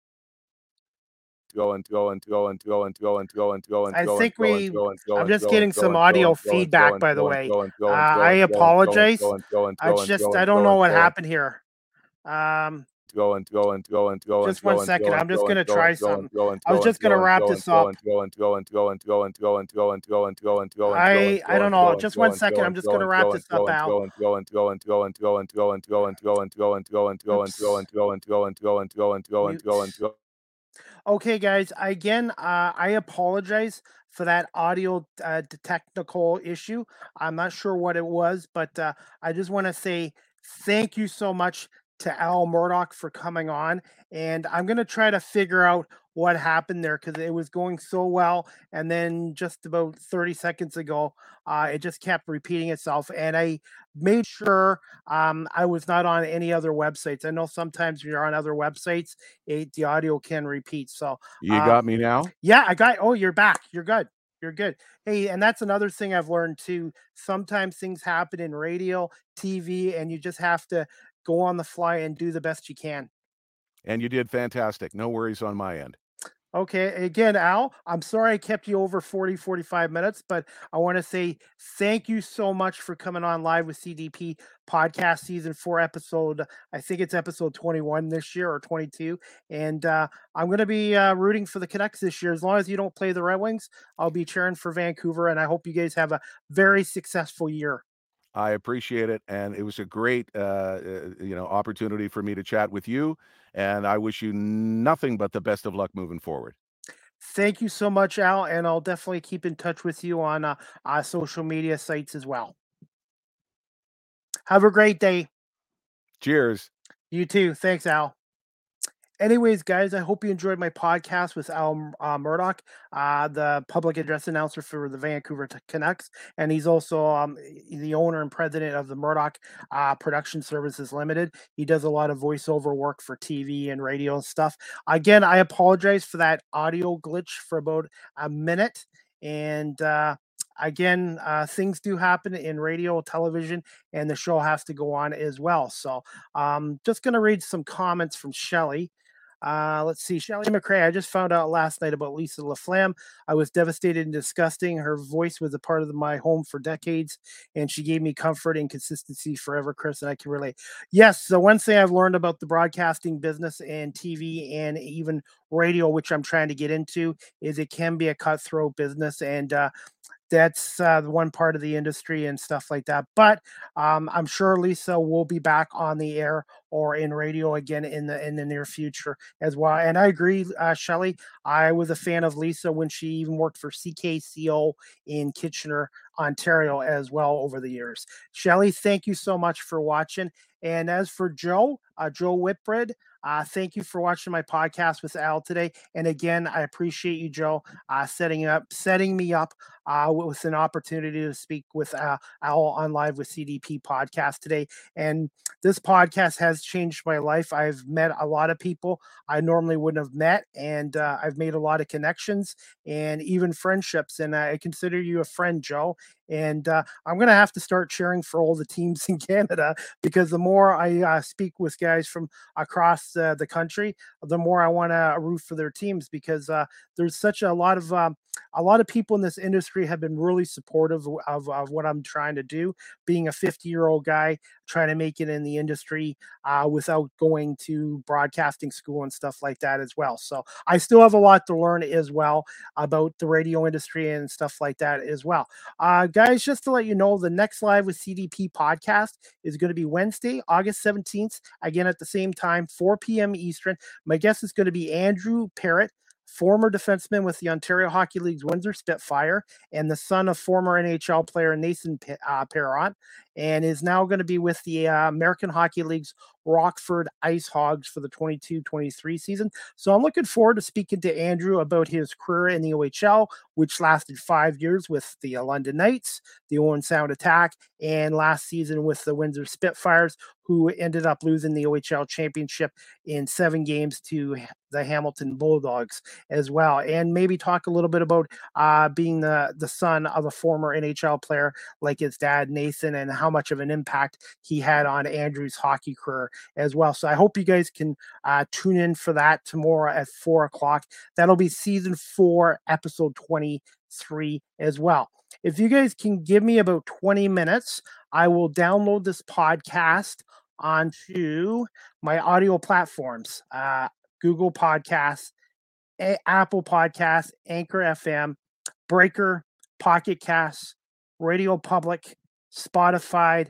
going, going, going, going, going, going, going. I think we. I'm just getting some audio feedback, by the way. I apologize. I just I don't know what happened here. Um. Going, going, going, going. Just one second. I'm just gonna try some. I was just gonna wrap this up. Going, going, going, going, going, going, going, going, going. I I don't know. Just one second. I'm just gonna wrap this up. going. Okay, guys. Again, uh, I apologize for that audio uh, technical issue. I'm not sure what it was, but uh, I just want to say thank you so much to Al Murdoch for coming on. And I'm going to try to figure out what happened there because it was going so well. And then just about 30 seconds ago, uh, it just kept repeating itself. And I made sure um, I was not on any other websites. I know sometimes you're on other websites, it, the audio can repeat. So you um, got me now? Yeah, I got. Oh, you're back. You're good. You're good. Hey, and that's another thing I've learned too. Sometimes things happen in radio, TV, and you just have to go on the fly and do the best you can. And you did fantastic. No worries on my end. Okay. Again, Al, I'm sorry I kept you over 40, 45 minutes, but I want to say thank you so much for coming on live with CDP podcast season four episode. I think it's episode 21 this year or 22. And uh, I'm going to be uh, rooting for the Canucks this year. As long as you don't play the Red Wings, I'll be cheering for Vancouver. And I hope you guys have a very successful year. I appreciate it, and it was a great, uh, uh, you know, opportunity for me to chat with you. And I wish you nothing but the best of luck moving forward. Thank you so much, Al, and I'll definitely keep in touch with you on uh, our social media sites as well. Have a great day. Cheers. You too. Thanks, Al anyways, guys, I hope you enjoyed my podcast with Al uh, Murdoch, uh, the public address announcer for the Vancouver Canucks, and he's also um, the owner and president of the Murdoch uh, Production Services Limited. He does a lot of voiceover work for TV and radio and stuff. Again, I apologize for that audio glitch for about a minute, and uh, again, uh, things do happen in radio, television, and the show has to go on as well. So, um, just going to read some comments from Shelly. Uh, let's see, Shelly McRae. I just found out last night about Lisa LaFlamme. I was devastated and disgusting. Her voice was a part of my home for decades, and she gave me comfort and consistency forever, Chris. And I can relate. Yes, the one thing I've learned about the broadcasting business and TV and even radio, which I'm trying to get into, is it can be a cutthroat business. And uh, that's uh, the one part of the industry and stuff like that. But um, I'm sure Lisa will be back on the air or in radio again in the in the near future as well. And I agree, uh, Shelly. I was a fan of Lisa when she even worked for CKCO in Kitchener, Ontario, as well over the years. Shelly, thank you so much for watching. And as for Joe, uh, Joe Whitbread, uh, thank you for watching my podcast with Al today. And again, I appreciate you, Joe, uh, setting up, setting me up uh, with an opportunity to speak with uh, Al on live with CDP podcast today. And this podcast has changed my life. I've met a lot of people I normally wouldn't have met, and uh, I've made a lot of connections and even friendships. And I consider you a friend, Joe. And uh, I'm going to have to start cheering for all the teams [LAUGHS] in Canada because the more I uh, speak with guys from across uh, the country, the more I want to root for their teams because uh, there's such a lot of um, a lot of people in this industry have been really supportive of, of what I'm trying to do. Being a 50 year old guy trying to make it in the industry uh, without going to broadcasting school and stuff like that as well. So I still have a lot to learn as well about the radio industry and stuff like that as well. Uh, guys, just to let you know, the next live with CDP podcast is going to be Wednesday, August 17th, again at the same time, 4 p.m. Eastern. My guest is going to be Andrew Perrott former defenseman with the Ontario Hockey League's Windsor Spitfire, and the son of former NHL player Nathan uh, Perrott, and is now going to be with the uh, American Hockey League's Rockford Ice Hogs for the 22 23 season. So I'm looking forward to speaking to Andrew about his career in the OHL, which lasted five years with the London Knights, the Owen Sound Attack, and last season with the Windsor Spitfires, who ended up losing the OHL championship in seven games to the Hamilton Bulldogs as well. And maybe talk a little bit about uh, being the, the son of a former NHL player like his dad, Nathan, and how much of an impact he had on Andrew's hockey career as well. So I hope you guys can uh, tune in for that tomorrow at four o'clock. That'll be season four, episode 23 as well. If you guys can give me about 20 minutes, I will download this podcast onto my audio platforms uh, Google Podcasts, A- Apple Podcasts, Anchor FM, Breaker, Pocket Casts, Radio Public, Spotify,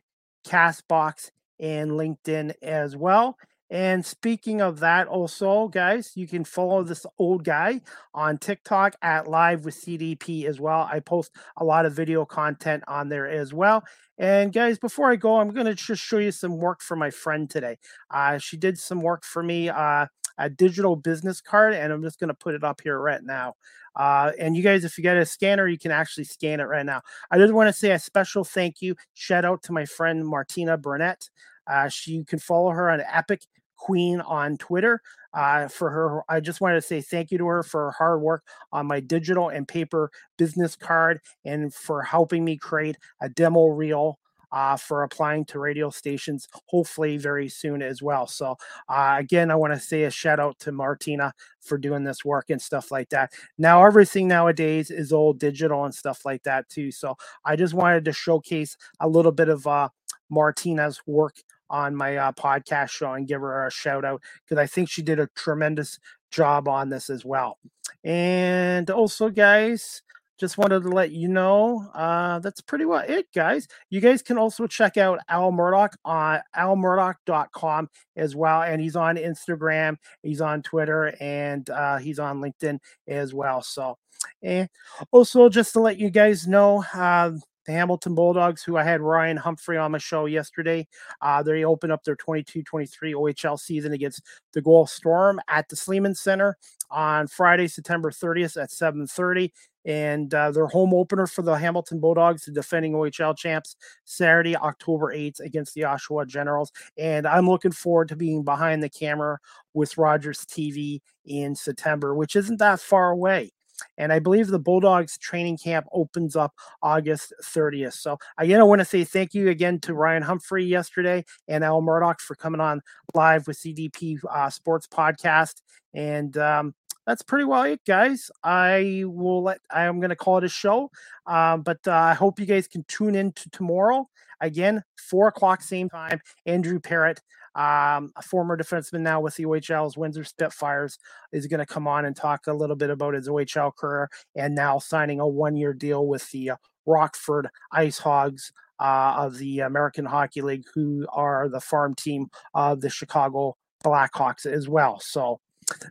Castbox, and LinkedIn as well. And speaking of that, also, guys, you can follow this old guy on TikTok at Live with CDP as well. I post a lot of video content on there as well. And guys, before I go, I'm going to just show you some work for my friend today. Uh, she did some work for me, uh, a digital business card, and I'm just going to put it up here right now. Uh, and you guys, if you got a scanner, you can actually scan it right now. I just want to say a special thank you, shout out to my friend Martina Burnett. Uh, she you can follow her on Epic Queen on Twitter. Uh, for her, I just wanted to say thank you to her for her hard work on my digital and paper business card and for helping me create a demo reel uh, for applying to radio stations, hopefully very soon as well. So, uh, again, I want to say a shout out to Martina for doing this work and stuff like that. Now, everything nowadays is all digital and stuff like that too. So, I just wanted to showcase a little bit of uh, Martina's work on my uh, podcast show and give her a shout out because I think she did a tremendous job on this as well. And also, guys, just wanted to let you know uh, that's pretty well it, guys. You guys can also check out Al Murdoch on almurdoch.com as well. And he's on Instagram, he's on Twitter, and uh, he's on LinkedIn as well. So, and also just to let you guys know, uh, the Hamilton Bulldogs, who I had Ryan Humphrey on the show yesterday. Uh, they open up their 22 23 OHL season against the Guelph Storm at the Sleeman Center on Friday, September 30th at 7:30. And uh, their home opener for the Hamilton Bulldogs, the defending OHL champs, Saturday, October 8th against the Oshawa Generals. And I'm looking forward to being behind the camera with Rogers TV in September, which isn't that far away. And I believe the Bulldogs training camp opens up August 30th. So again, I want to say thank you again to Ryan Humphrey yesterday and Al Murdoch for coming on live with CDP uh, Sports Podcast. And um, that's pretty well it, guys. I will let. I'm going to call it a show, um, but uh, I hope you guys can tune in to tomorrow again, four o'clock same time. Andrew Perrott, um, a former defenseman now with the OHL's Windsor Spitfires, is going to come on and talk a little bit about his OHL career and now signing a one-year deal with the uh, Rockford Ice Hogs. Uh, of the American Hockey League, who are the farm team of the Chicago Blackhawks as well. So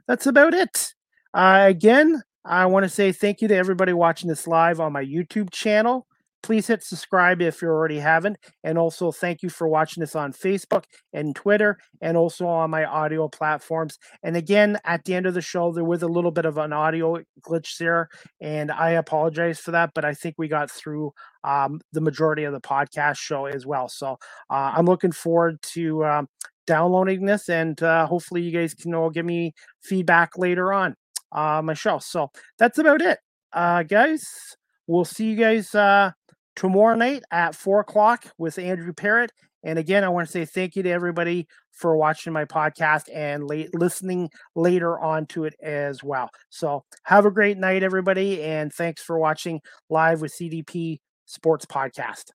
that's about it. Uh, again, I want to say thank you to everybody watching this live on my YouTube channel. Please hit subscribe if you already haven't. And also, thank you for watching this on Facebook and Twitter and also on my audio platforms. And again, at the end of the show, there was a little bit of an audio glitch there. And I apologize for that, but I think we got through um, the majority of the podcast show as well. So uh, I'm looking forward to um, downloading this and uh, hopefully you guys can all give me feedback later on uh, show. So that's about it, uh, guys. We'll see you guys uh, tomorrow night at four o'clock with Andrew Perrott. And again, I want to say thank you to everybody for watching my podcast and late, listening later on to it as well. So have a great night, everybody, and thanks for watching live with CDP Sports Podcast.